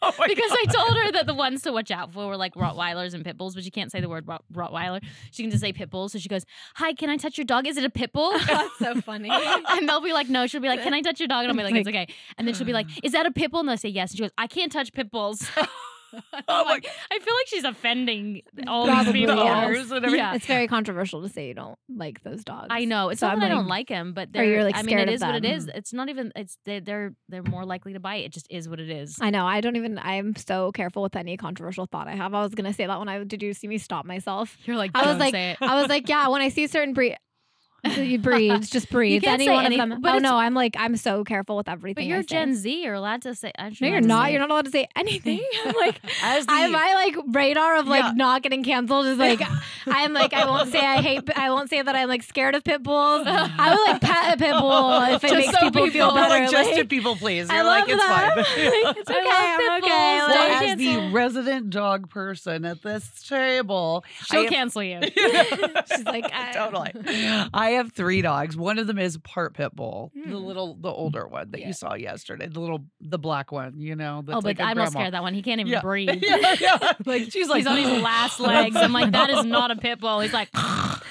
Oh because I told her that the ones to watch out for were like Rottweilers and pit bulls, but she can't say the word Rott- Rottweiler. She can just say pit bull. So she goes, Hi, can I touch your dog? Is it a pit bull? That's so funny. and they'll be like, No. She'll be like, Can I touch your dog? And I'll be like, It's okay. And then she'll be like, Is that a pit bull? And they'll say yes. And she goes, I can't touch pit bulls. I'm *laughs* Oh my like, I feel like she's offending all Probably, these people. yes. owners and everything. Yeah. It's very controversial to say you don't like those dogs. I know. It's So not I'm that I don't like- like him, but they're, you're, like, I mean, it scared of is what it them. is. It's not even. It's they, they're they're more likely to bite. It just is what it is. I know. I don't even. I'm so careful with any controversial thought I have. I was gonna say that when I did. You see me stop myself? You're like, I was "Don't like- say it." I was like, yeah. When I see certain breed, *laughs* you breed, just breed. can't Any say one any- of them. but Oh no, I'm like, I'm so careful with everything. but you're say. Gen Z. You're allowed to say. I'm No, you're not. You're not allowed to say anything. *laughs* I'm like, As the, I my like radar of like Yeah. not getting canceled is like *laughs* I'm like I won't say I hate I won't say that I'm like scared of pit bulls. I would like pet a pit bull if it Just makes so people, feel better. Like, just to people, please. I You're love like, it's them. fine. Like, it's I okay. love I'm pit okay. bulls. well, Like, Don't as the resident dog person at this table, She'll I cancel you. She's like, I- totally. I have three dogs. One of them is part pit bull, the Mm. little, the older one that Yeah. you saw yesterday, the little, the black one. You know, oh, but like I'm not scared of that one. He can't even Yeah. *laughs* breathe. yeah, yeah. *laughs* Like she's like he's on his last *laughs* legs. I'm like, that is not a pit bull. He's like,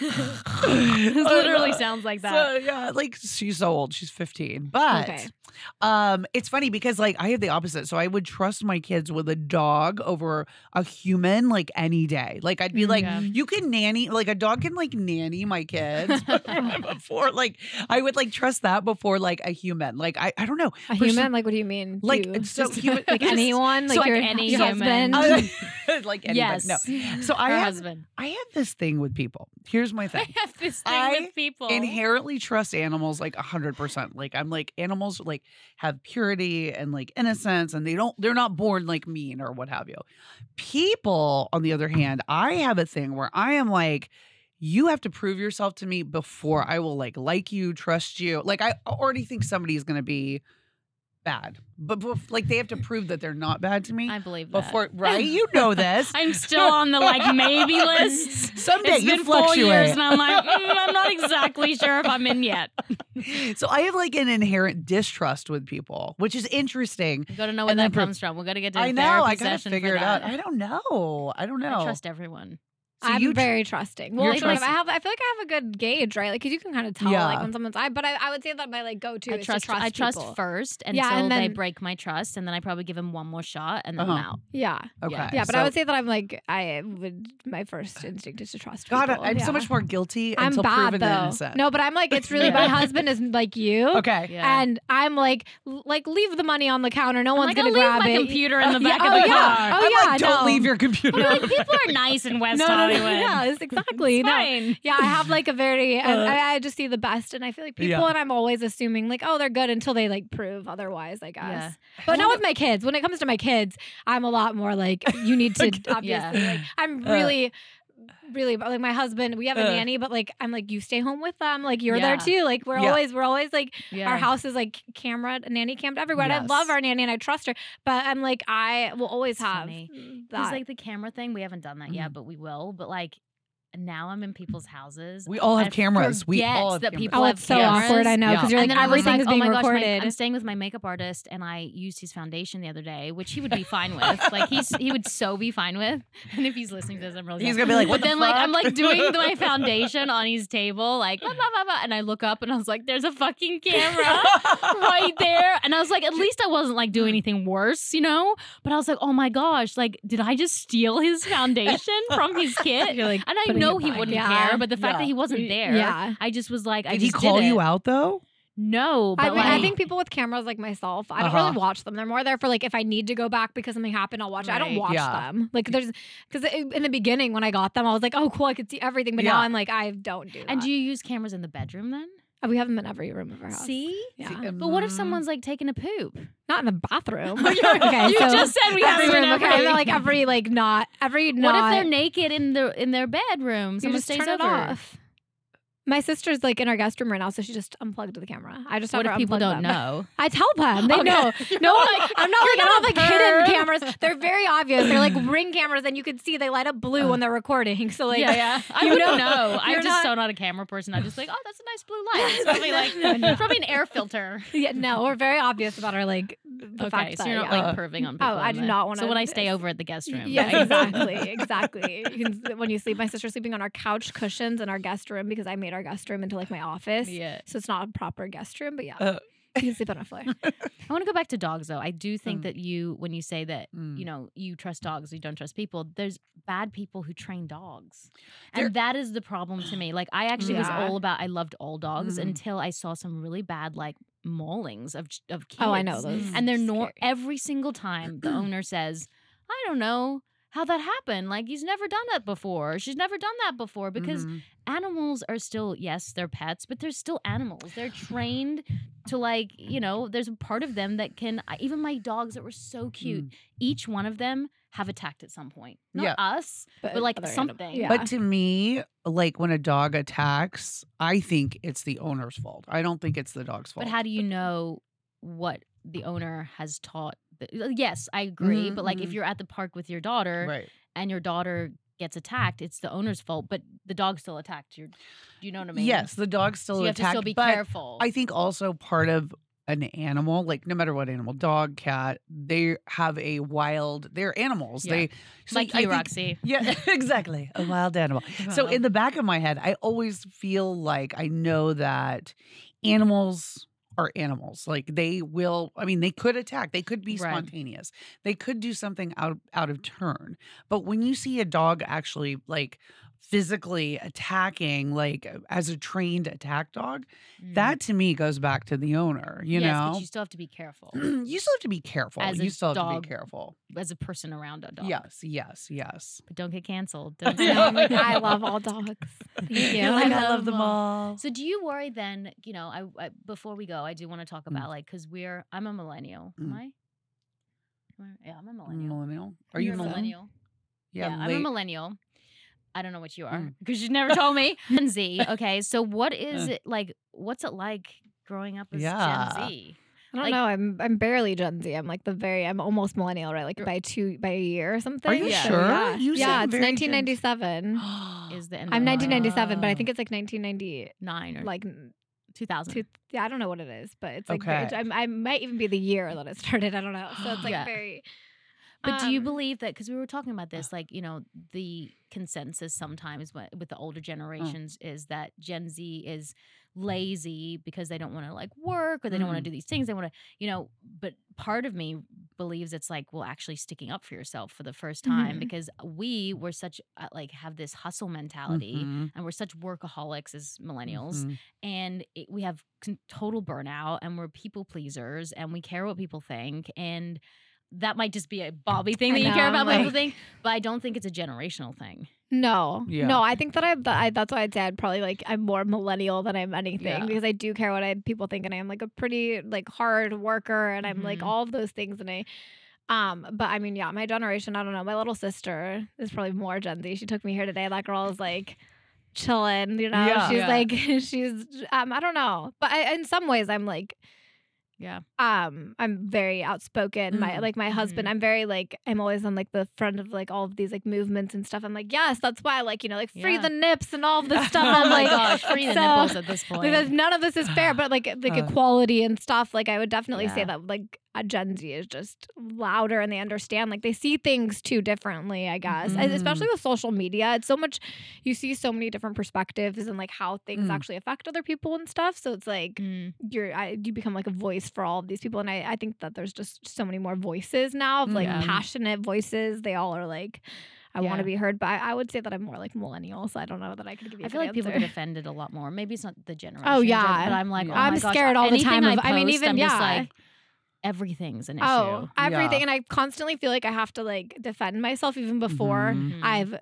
it literally sounds like that. So yeah, like she's so old. She's 15. But Okay. um it's funny because like I have the opposite. So I would trust my kids with a dog over a human like any day. Like I'd be like, Yeah. you can nanny like a dog can like nanny my kids before like I would like trust that before like a human. Like I I don't know. A For some- human? Like, what do you mean? Like, You? it's so Just- human- like *laughs* just- anyone? so Like like your, any your human. husband? *laughs* like anybody. yes. No. So I Her have husband. I have this thing with people. Here's my *laughs* thing. I have this thing I with people. inherently trust animals like a hundred percent. Like I'm like animals like have purity and like innocence and they don't they're not born like mean or what have you. People, on the other hand, I have a thing where I am like, you have to prove yourself to me before I will like like you, trust you. Like I already think somebody is gonna be bad. But bef- like they have to prove that they're not bad to me I believe that. before right? You know this. *laughs* I'm still on the like maybe *laughs* list. Someday It's you been four years, and I'm like, mm, I'm not *laughs* exactly sure if I'm in yet. so I have like an inherent distrust with people, which is interesting. We got to know where And that pro- comes from. We got to get to I know. I gotta figure it out. I don't know. I don't know. I trust everyone. So I'm you tr- very trusting. Well, you're even if I have, I feel like I have a good gauge, right? Like, because you can kind of tell, Yeah. like, when someone's. I, but I, I would say that my like go-to is trust. to trust I trust people. first Yeah, until and they break my trust, and then I probably give them one more shot, and then I'm Uh-huh. out. Yeah, Okay. yeah. But so, I would say that I'm like, I would. My first instinct is to trust. God, people. I'm yeah. so much more guilty I'm until bad proven though. innocent. No, but I'm like, it's really Yeah. my *laughs* husband is like you. Okay. Yeah. And I'm like, like, leave the money on the counter. No I'm one's like, gonna I'll leave grab my it. computer in the *laughs* back oh, of the car. Oh yeah, don't leave your computer. People are nice in *laughs* West no, no, no, Hollywood. *laughs* Yeah, it's exactly. It's no. Yeah, I have like a very, *laughs* Uh, I, I just see the best, and I feel like people, Yeah. and I'm always assuming like, oh, they're good until they like prove otherwise. I guess, Yeah. but not with my kids. When it comes to my kids, I'm a lot more like, you need *laughs* to obviously. Yeah. Like, I'm Uh. Really. Like my husband, we have a Uh. nanny, but like I'm like, you stay home with them, like you're there too. Like we're Yeah. always, we're always like Yeah. our house is like camera, nanny cammed everywhere. And I love our nanny and I trust her, but I'm like, I will always It's have funny. that. Because like the camera thing, we haven't done that Mhm. yet, but we will. But like now I'm in people's houses. We all have I cameras. We all have that cameras. people oh, have it's so cameras. awkward. I know Yeah. because you're And like then I everything is like, being oh my gosh, my- recorded. I'm staying with my makeup artist, and I used his foundation the other day, which he would be fine with. *laughs* Like he's he would so be fine with. *laughs* And if he's listening to this, I'm really He's sorry. gonna be like, But what the then like I'm like doing my *laughs* foundation on his table, like blah, blah, blah, blah, and I look up and I was like, "There's a fucking camera right there," and I was like, at least I wasn't like doing hmm. anything worse, you know. But I was like, oh my gosh, like did I just steal his foundation from his kit? You're like, And I putting know he wouldn't Yeah. care, but the fact Yeah. that he wasn't there, Yeah. I just was like, I Did he call did you out though? No, but I, mean, like, I think people with cameras like myself, I don't Uh-huh. really watch them. They're more there for like if I need to go back because something happened, I'll watch it. I don't watch Yeah. them. Like there's because in the beginning when I got them, I was like, oh cool, I could see everything. But now I'm like, I don't do that. And do you use cameras in the bedroom then? We have them in every room of our house. See? Yeah. See, But what if someone's like taking a poop? Not in the bathroom. *laughs* *laughs* okay, okay, you so just said we have every them in room. Okay, every. I like every like not every night. what if they're naked in the in their bedroom? you Someone just stays turn it over. off. My sister's like in our guest room right now, so she just unplugged the camera. I just What if people don't them. know? *laughs* I tell them. They *laughs* Okay. know. No, like, I'm not *laughs* like don't have not like hidden cameras. They're very obvious. They're like ring cameras, and you can see they light up blue uh. when they're recording. So like, yeah, yeah. I you wouldn't know, know. I'm just not- so not a camera person. I'm just like, oh, that's a nice blue light. It's probably like No, no. probably an air filter. yeah, no, we're very obvious about our like the okay, fact so that you're not yeah. like perving on oh, people. Oh, I do the- not wanna- So when I stay over at the guest room, yeah, right? exactly, exactly. You can, when you sleep, my sister's sleeping on our couch cushions in our guest room because I made our guest room into like my office. yeah. So it's not a proper guest room, but yeah, Uh. you can sleep on a floor. *laughs* I want to go back to dogs though. I do think Mm. that you, when you say that, Mm. you know, you trust dogs, you don't trust people. There's bad people who train dogs, There- and that is the problem to me. Like I actually was all about. I loved all dogs Mhm. until I saw some really bad like maulings of of kids. Oh, I know those. Mm. and they're nor every single time the *clears throat* owner says, "I don't know." How that happened? Like he's never done that before. She's never done that before because Mhm. animals are still yes they're pets but they're still animals they're trained to like you know there's a part of them that can even my dogs that were so cute Mm. each one of them have attacked at some point not Yeah. us but, like something. Yeah. But to me, like when a dog attacks, I think it's the owner's fault. I don't think it's the dog's fault. but how do you know what the owner has taught the, yes i agree Mhm, but like if mhm. you're at the park with your daughter right? and your daughter gets attacked it's the owner's fault but the dog still attacked you do you know what i mean Yes, the dog still so you have to still be careful I think also part of an animal, like no matter what animal, dog, cat, they have a wild. They're animals. Yeah. They so like I you think- roxy Yeah, *laughs* exactly. A wild animal. *laughs* So in the back of my head, I always feel like I know that animals are animals. Like they will. I mean, they could attack. They could be Right. spontaneous. They could do something out out of mm-hmm. turn. But when you see a dog actually like physically attacking, like as a trained attack dog, Mm. that to me goes back to the owner. You yes, know. but you still have to be careful *clears throat* you still have to be careful. As a you still have to dog. be careful. as a person around a dog. Yes, yes, yes. but don't get canceled. *laughs* Don't I say, know, "Oh I know. I God." love all dogs. Thank *laughs* you. Like, I I love love them all. So do you worry then? You know, I, I before we go, I do want to talk Mm. about like because we're I'm a millennial. Am Mm. I? Am I- Yeah, I'm a millennial. Millennial? Are You're you a millennial? millennial? Yeah, I'm a millennial. I don't know what you are Mm. because you never told me. *laughs* Gen Z. Okay, so what is Uh. it like? What's it like growing up as Yeah. Gen Z? I don't Like- know. I'm I'm barely Gen Z. I'm like the very. I'm almost millennial, right? Like by two by a year or something. Are you Yeah. Sure? Yeah, You yeah. It's 1997. *gasps* Is the *gasps* end I'm 1997, but I think *gasps* it's like 1999 or Like two thousand? two, yeah, I don't know what it is, but it's like Okay. it's, I'm- I might even be the year that it started. I don't know. So it's like Yeah. very. But do you um, believe that? Because we were talking about this, like you know, the consensus sometimes with the older generations is that Gen Z is lazy because they don't want to like work or they don't want to Mm. do these things. They want to, you know. But part of me believes it's like, well, actually sticking up for yourself for the first time Mhm. because we were such uh, like have this hustle mentality Mhm, and we're such workaholics as millennials mhm. and it, we have total burnout and we're people pleasers and we care what people think and that might just be a Bobbi thing I that you care about what people like- think, but I don't think it's a generational thing. No, Yeah. no. I think that I'm. that I, that's why I'd say I'd probably like I'm more millennial than I'm anything Yeah. because I do care what I people think, and I am like a pretty like hard worker, and I'm like Mhm. all of those things, and I. Um, but I mean, yeah, my generation, I don't know. My little sister is probably more Gen Z. She took me here today. That girl is like chilling, you know. Yeah. she's Yeah. like *laughs* she's um, I don't know. But I, in some ways I'm like Yeah. um i'm very outspoken my Mm. like my husband Mhm. i'm very like i'm always on like the front of like all of these like movements and stuff i'm like yes that's why I like you know like free Yeah. the nips and all of this *laughs* stuff oh i'm like gosh, free the so- nipples at this point. because none of this is fair but like *sighs* like Uh. equality and stuff like i would definitely say that like gen z is just louder and they understand like they see things too differently i guess Mhm. especially with social media it's so much you see so many different perspectives and like how things Mm. actually affect other people and stuff so it's like Mm, you're I, you become like a voice for all of these people and I, I think that there's just so many more voices now of like Yeah. passionate voices they all are like i want to be heard but I, I would say that i'm more like millennial so i don't know that i could give you I feel like people get *laughs* offended a lot more. Maybe it's not the generation. Oh, yeah. but I'm like, Yeah. oh I'm scared all the anything time I of- I mean, even- I'm just yeah. like, everything's an issue. oh everything Yeah. and i constantly feel like i have to like defend myself even before Mhm. Mhm. i've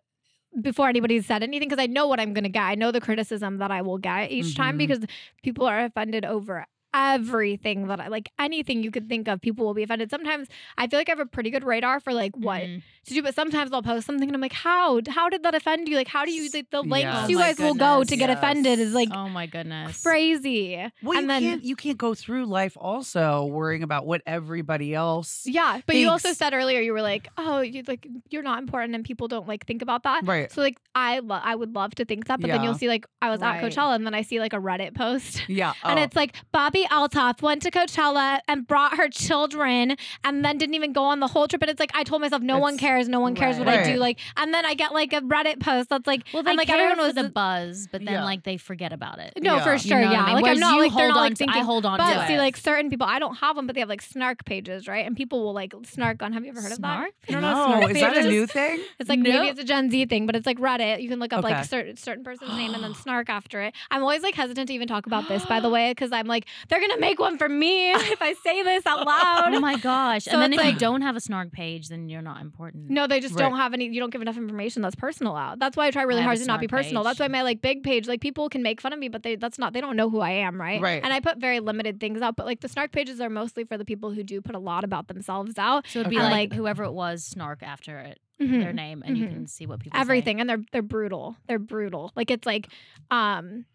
before anybody's said anything because i know what i'm gonna get i know the criticism that i will get each time Mhm. because people are offended over everything that I like anything you could think of people will be offended sometimes I feel like I have a pretty good radar for like what Mm, to do. But sometimes I'll post something and I'm like, how? How did that offend you? Like, how do you like the lengths Yes. you Oh my guys will go to goodness, get offended is like oh my goodness. crazy. Well, and you then can't you can't go through life also worrying about what everybody else. yeah, but you also said earlier you were like, oh, you like you're not important and people don't like think about that. Right. So like I lo- I would love to think that, but then you'll see like I was Right. at Coachella and then I see like a Reddit post. Yeah. *laughs* And oh. it's like Bobbi Althoff went to Coachella and brought her children and then didn't even go on the whole trip. And it's like I told myself, no one It's- cares, no one cares what I do. Like, and then I get like a Reddit post that's like, Well, they and like care everyone for was the buzz, but then Yeah. like they forget about it. no Yeah. for You sure, You know what yeah. I mean? Like Whereas I'm not you like they're hold not on like to- I thinking. hold on but to see, it. like certain people, I don't have them, but they have like snark pages, right? And people will like snark on. Have you ever heard of Snark? that? You don't no, snark is that a new thing? It's like No. maybe it's a Gen Z thing, but it's like Reddit. You can look up Okay. like certain certain person's name and then *gasps* snark after it. I'm always like hesitant to even talk about this, by the *gasps* way, because I'm like they're gonna make one for me if I say this out *laughs* oh loud. Oh my gosh! So and then it's if you like- don't have a snark page, then you're not important. No, they just Right. don't have any. You don't give enough information that's personal out. That's why I try really I hard to not be personal. page. That's why my like big page, like people can make fun of me, but they that's not. They don't know who I am, right? Right. And I put very limited things out, but like the snark pages are mostly for the people who do put a lot about themselves out. So it'd be Okay. like, Like- whoever it was, snark after it, Mhm. their name, and you Mhm. can see what people say. everything and they're they're brutal they're brutal like it's like um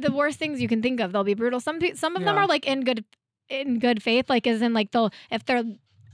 the worst things you can think of they'll be brutal some some of them are like in good in good faith like as in like they'll if they're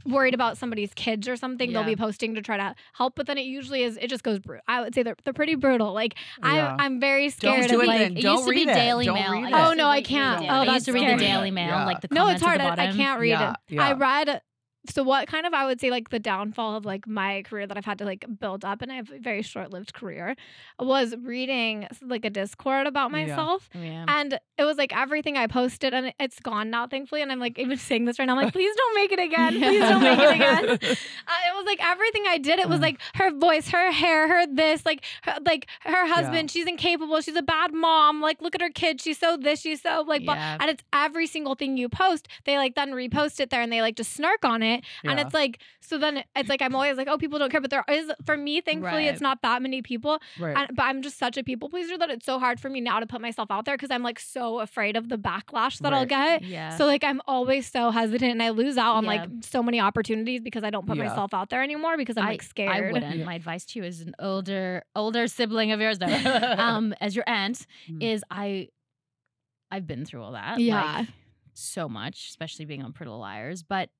worried about somebody's kids or something they'll be posting to try to help but then it usually is it just goes brutal i would say they're, they're pretty brutal like Yeah. I, i'm very scared do of it like then. It Don't used to be read it. Daily Don't Mail. read I Oh, no, I can't. Daily- Oh, I used that's to read the. Daily Mail, Yeah. like the no it's comments hard at the I, I can't read Yeah, it yeah. i read so what kind of i would say like the downfall of like my career that i've had to like build up and i have a very short-lived career was reading like a discord about myself Yeah. and it was like everything I posted, and it- it's gone now, thankfully. And I'm like even saying this right now, I'm like, please don't make it again. Please don't make it again. *laughs* Uh, it was like everything I did. It was Mm. like her voice, her hair, her this, like, her, like her husband. She's incapable. She's a bad mom. Like, look at her kids. She's so this. She's so like. Yeah. and it's every single thing you post. They like then repost it there, and they like just snark on it. And Yeah. it's like, so then it's like I'm always like, oh, people don't care, but there is for me, thankfully, Right. it's not that many people. right. And, but I'm just such a people pleaser that it's so hard for me now to put myself out there because I'm like so afraid of the backlash that I'll get. yeah. So like I'm always so hesitant and I lose out on Yeah. like so many opportunities because I don't put Yeah. myself out there anymore because I'm like scared. I wouldn't. Yeah. My advice to you as an older older sibling of yours, no, *laughs* um, as your aunt, Mm. is I, I've been through all that, Yeah. like, so much, especially being on Pretty Little Liars. But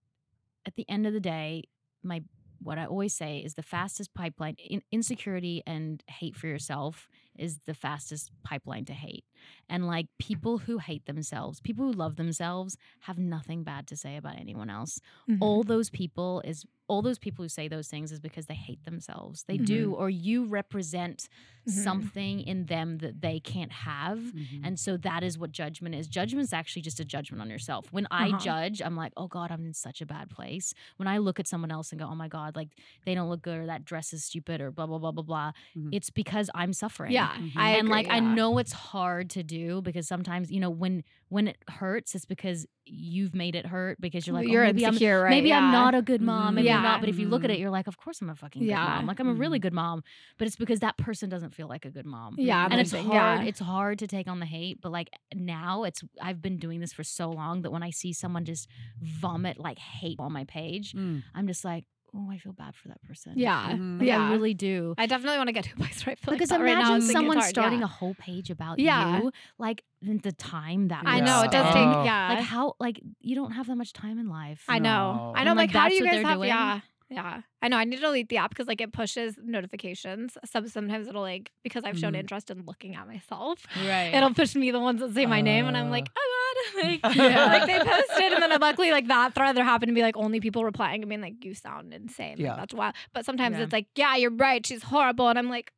at the end of the day, my what I always say is the fastest pipeline in, insecurity and hate for yourself is the fastest pipeline to hate. And like people who hate themselves, people who love themselves have nothing bad to say about anyone else Mhm. all those people is all those people who say those things is because they hate themselves. They do, or you represent Mhm. something in them that they can't have. Mhm. And so that is what judgment is. Judgment is actually just a judgment on yourself. When I Uh-huh. judge, I'm like, oh God, I'm in such a bad place. When I look at someone else and go, oh my God, like they don't look good or that dress is stupid or blah, blah, blah, blah, blah, Mhm. it's because I'm suffering Yeah, Mhm. I and like agree, I know it's hard to do because sometimes you know when when it hurts, it's because you've made it hurt because you're like, oh, you're maybe I'm insecure, right? maybe I'm not a good mom, maybe I'm not. But if you look at it, you're like, of course I'm a fucking good Yeah. mom. Like I'm a really Mhm. good mom, but it's because that person doesn't feel like a good mom. Yeah, and it's hard. Yeah. It's hard to take on the hate, but like now, it's I've been doing this for so long that when I see someone just vomit like hate on my page, Mm. I'm just like, oh, I feel bad for that person. Yeah. Like, yeah. I really do. I definitely want to get to a place where I feel Because like that right imagine now. I think it's someone starting yeah. a whole page about Yeah. you, like the- the time that I would know it does Yeah. take. Yeah, Like how, like you don't have that much time in life. I know. No. I know. Like, like, how do you guys have? doing? Yeah. Yeah. I know. I need to delete the app because like it pushes notifications. Some sometimes it'll like because I've shown Mhm. interest in looking at myself. right. It'll push me the ones that say my name and I'm like, Uh. oh god. *laughs* Like, Yeah. *laughs* like they posted and then luckily like that thread there happened to be like only people replying I mean, like, you sound insane. Like, Yeah. that's wild. But sometimes Yeah. it's like, yeah, you're right. She's horrible. And I'm like,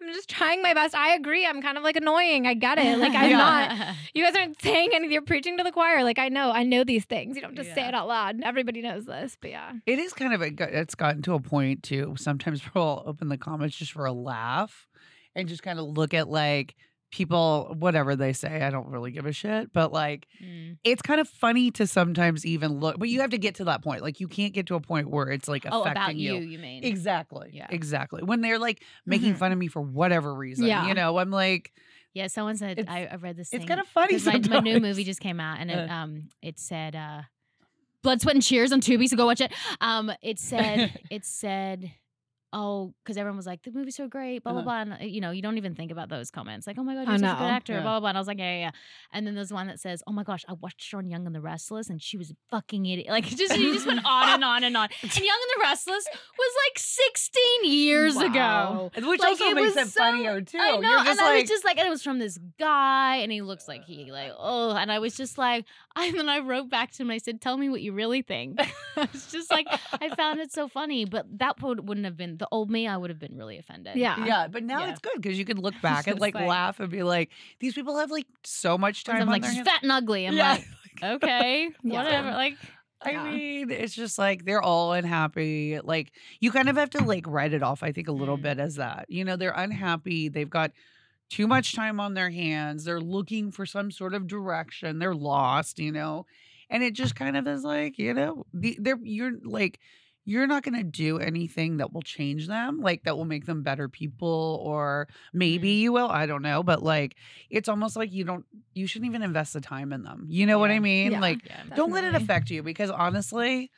I'm just trying my best. I agree. I'm kind of like annoying. I get it. Like I'm *laughs* Yeah. not you guys aren't saying anything. You're preaching to the choir. Like I know, I know these things. You don't just say it out loud. Everybody knows this, but yeah. It is kind of a, it's gotten to a point too. Sometimes we'll open the comments just for a laugh and just kind of look at like people, whatever they say. I don't really give a shit, but like Mm. it's kind of funny to sometimes even look, but you have to get to that point. Like you can't get to a point where it's like Oh, affecting about you, you. you mean? Exactly. Yeah. Exactly. When they're like making Mhm. fun of me for whatever reason, Yeah. you know, I'm like, Yeah, someone said I, I read this. it's kind of funny my, my new movie just came out and it Uh. um it said uh blood sweat and cheers on tubi so go watch it um it said *laughs* it said oh, because everyone was like, the movie's so great, blah, Uh-huh. blah, blah. And, uh, you know, you don't even think about those comments. Like, oh my God, I you're such a good actor, Yeah. blah, blah, blah. And I was like, yeah, yeah, yeah. And then there's one that says, oh my gosh, I watched her on Young and the Restless and she was fucking idiot. Like, *laughs* just, you just went on and on and on. And Young and the Restless was like 16 years ago. Which Like, also it makes it so- funnier too. I know, and I was just like, and it was from this guy, and he looks like he like, oh, and I was just like, *laughs* and then I wrote back to him, and I said, tell me what you really think. *laughs* it's just like, I found it so funny, but that would, wouldn't have been the old me. I would have been really offended. Yeah. yeah, but now Yeah. it's good because you can look *laughs* back and Just like, like- laugh and be like, these people have like so much time I'm on like, their she's hands. fat and ugly. I'm Yeah. like, *laughs* okay, *laughs* Yeah. whatever. Like, I Yeah. mean, it's just like they're all unhappy. Like you kind of have to like write it off, I think, a little Mm. bit as that. You know, they're unhappy. They've got too much time on their hands. They're looking for some sort of direction. They're lost, you know. And it just kind of is like, you know, the, they're you're like you're not going to do anything that will change them, like that will make them better people or maybe Mm. you will, I don't know, but like it's almost like you don't you shouldn't even invest the time in them. You know what I mean? Yeah. Like yeah. don't let it affect you because honestly,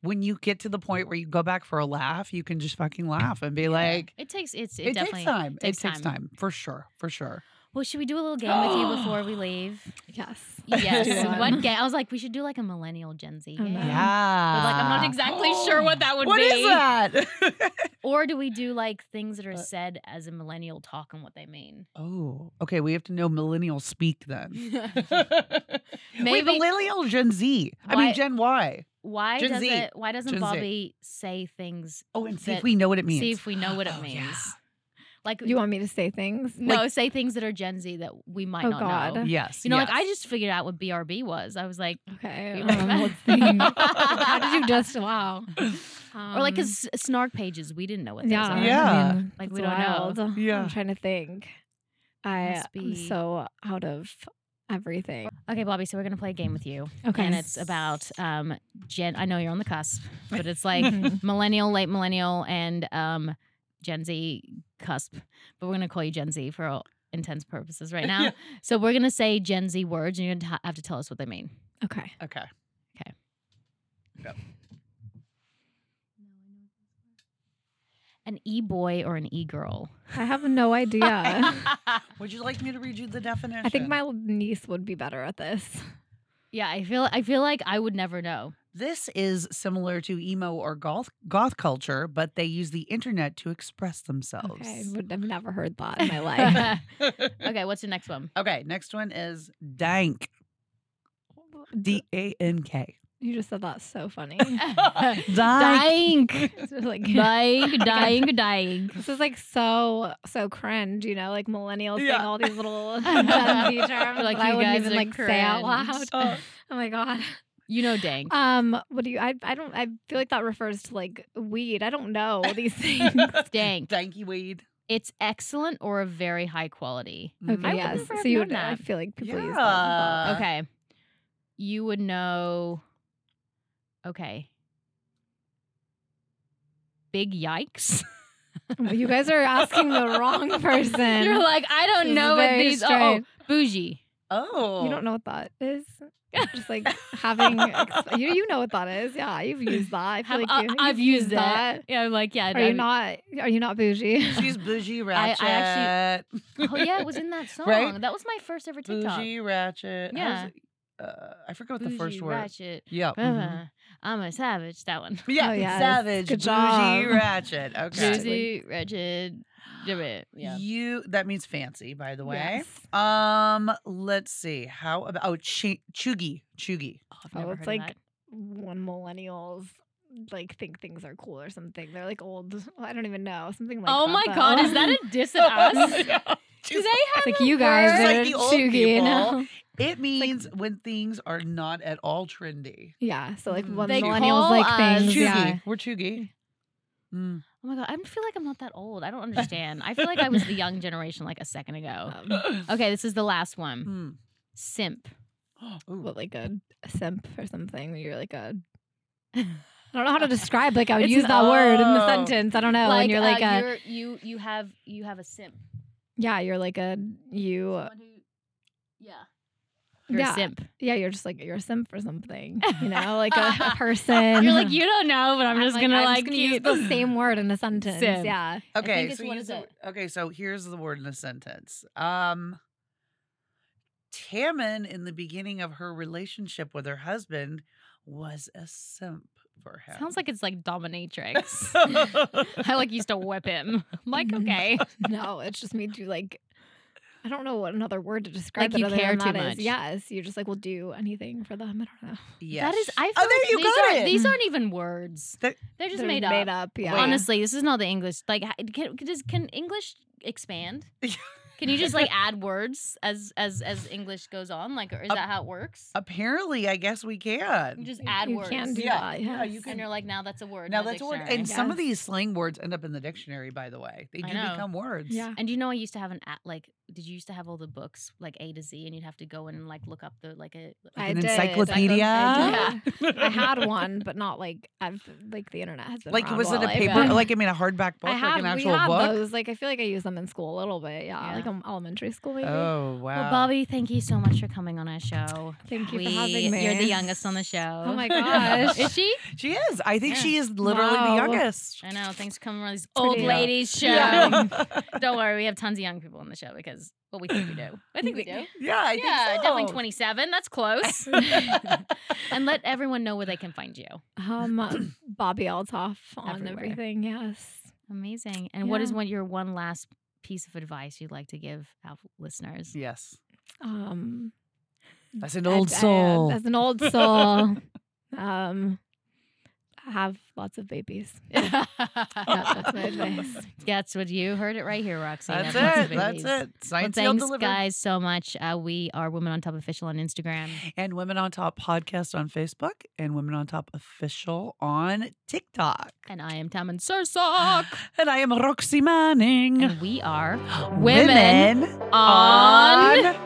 when you get to the point where you go back for a laugh, you can just fucking laugh and be like, It takes it's it, it, definitely takes time. takes it takes time. time. for sure, for sure. Well, should we do a little game with you *gasps* before we leave? Yes. Yes. *laughs* what one. game? I was like, we should do like a millennial Gen Z Oh, game. Yeah, But like, I'm not exactly *gasps* sure what that would What be. is that? *laughs* *laughs* Or do we do like things that are Uh, said as a millennial talk and what they mean? oh, okay. We have to know millennial speak then. Wait, Maybe- millennial Gen Z. I Why- mean Gen Y. Why Gen does Z. it? Why doesn't Gen Z. Bobbi say things? Oh, and see if we know what it means. See if we know what it *gasps* Oh, means. yeah. Like You want me to say things? no, say things that are Gen Z that we might Oh, not God. know. Yes. You know, like. I just figured out what BRB was. I was like, Okay. Um, that? let's. *laughs* How did you just? Wow. or like, Um, cause snark pages, we didn't know what those yeah, are. Yeah. I mean, Like, it's we don't know. Yeah. I'm trying to think. I am so out of everything. Okay, Bobbi. So we're gonna play a game with you, Okay. and it's about um Gen. I know you're on the cusp, but it's like *laughs* millennial, late millennial, and um Gen Z cusp. But we're gonna call you Gen Z for all intents purposes right *laughs* now. Yeah. So we're gonna say Gen Z words, and you're gonna t- have to tell us what they mean. okay. Okay. Okay. Yep. An e boy or an e girl. I have no idea. *laughs* Would you like me to read you the definition? I think my niece would be better at this. yeah, I feel. I feel like I would never know. This is similar to emo or goth goth culture, but they use the internet to express themselves. Okay, I would have never heard that in my life. *laughs* *laughs* okay, what's the next one? okay, next one is dank. D A N K. You just said that so funny. *laughs* Dank. Dying, like dying, dying, dying. This is like so so cringe, you know, like millennials saying all these little Gen Z terms Like, that I wouldn't guys even are like say out loud. Uh, Oh my god. You know, dank. Um, what do you? I I don't. I feel like that refers to like weed. I don't know *laughs* these things. dank. Danky weed. It's excellent or a very high quality. Okay, Mm. I yes. never have So you known would. I feel like people use Yeah. that. Uh, Okay. You would know. Okay. Big yikes. Well, you guys are asking the wrong *laughs* person. You're like, I don't is know what these. Strange. oh, bougie. Oh. You don't know what that is. Just like having, ex- you you know what that is. Yeah, you've used that. I feel Have- like you, I- I've you've used it. that. Yeah, I'm like, yeah. Are you I- not? Are you not bougie? She's *laughs* bougie I ratchet. actually- Oh yeah, it was in that *laughs* song. Right? That was my first ever TikTok. bougie ratchet. How's Yeah. it- Uh, I forgot what the first Bougie, word. Ratchet. Yeah. mhm. Uh, I'm a savage. That one. Yeah, Oh, yes. savage, Good bougie, job. ratchet. *laughs* Okay. Bougie, wretched. Yeah. You that means fancy, by the way. Yes. Um, let's see. How about oh ch- chuggy, chuggy. Oh, I've Oh, it's heard like of that. when millennials like think things are cool or something. They're like old. I don't even know something like. oh that, my though. god, is that *laughs* a diss at us? *laughs* Yeah. Do they have like a you guys word? It's like are the old chuggy, people. know? It means when things are not at all trendy. Yeah. So like Mm. when They millennials call like us things. Chuggy. Yeah. We're chuggy. Mm. Oh my god, I feel like I'm not that old. I don't *laughs* understand. I feel like I was the young generation like a second ago. Um, *laughs* Okay, this is the last one. Mm. Simp. *gasps* Ooh. what like a, a simp or something? You're like a. *laughs* I don't know how to describe. Like I would It's use an- that word in the Oh. sentence. I don't know. and you're uh, like a. you're, you you have you have a simp. yeah. You're like a you. Someone who, yeah. You're Yeah. a simp. Yeah, you're just like you're a simp for something, you *laughs* know, like a, a person. You're like you don't know, but I'm, just gonna I'm like gonna use use the same word in a sentence. Simp. Yeah. Okay, so what use is the- it? okay, so here's the word in a sentence. Um Tammin in the beginning of her relationship with her husband was a simp for him. Sounds like it's like dominatrix. *laughs* *laughs* I like used to whip him. I'm like, Mhm. okay. No, it's just made you like. I don't know what another word to describe Like it you other care than too that is. much. Yes, you're just like will do anything for them. I don't know. yes. That is I oh, feel Oh, there like you these got aren't it. these aren't even words. That- They're just They're made, made up. up. Yeah. Honestly, this is not the English. Like, ha- can does can English expand? *laughs* Can you just like *laughs* add words as as as English goes on? Like, or is that how it works? Apparently, I guess we You can. just add you words. can do Yeah, that. yeah, you can- and you're like, now that's a word. Now that's a word. dictionary. And some of these slang words end up in the dictionary, by the way. They do become words. Yeah. And you know I used to have an at like did you used to have all the books like A to Z and you'd have to go and like look up the like a Like an did. encyclopedia. I, did. *laughs* I had one, but not like I've like the internet has been Like was it a a I've paper? been- Like I mean, a hardback book, I had like an we actual had book. those. Like I feel like I used them in school a little bit. Yeah, like Yeah. um, elementary school maybe. Oh wow! Well, Bobbi, thank you so much for coming on our show. Thank you we, for having me. You're the youngest on the show. Oh my *laughs* gosh. Is she? She is. I think Yeah. she is literally the youngest. I know. Thanks for coming on these pretty old ladies show. Yeah. *laughs* Don't worry, we have tons of young people on the show because well, we think we do. I think we do. *laughs* Yeah, I think yeah, so. definitely 27. That's close. *laughs* *laughs* and let everyone know where they can find you. Um, *clears throat* Bobbi Althoff on Everywhere. everything. Yes. Amazing. And what is one your one last piece of advice you'd like to give our listeners? Yes, Um, that's an I- old I, uh, soul. as an old soul. um, have lots of babies. yeah, *laughs* that's my *laughs* advice. That's what you heard it right here, Roxy. That's Have lots of it. That's it. Science Seal thanks, guys, so much. Uh, we are Women on Top Official on Instagram. And Women on Top podcast on Facebook and Women on Top official on TikTok. And I am Tammin Sursok. *gasps* And I am Roxy Manning. and we are *gasps* Women on on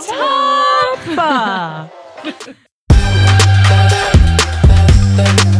top. *laughs*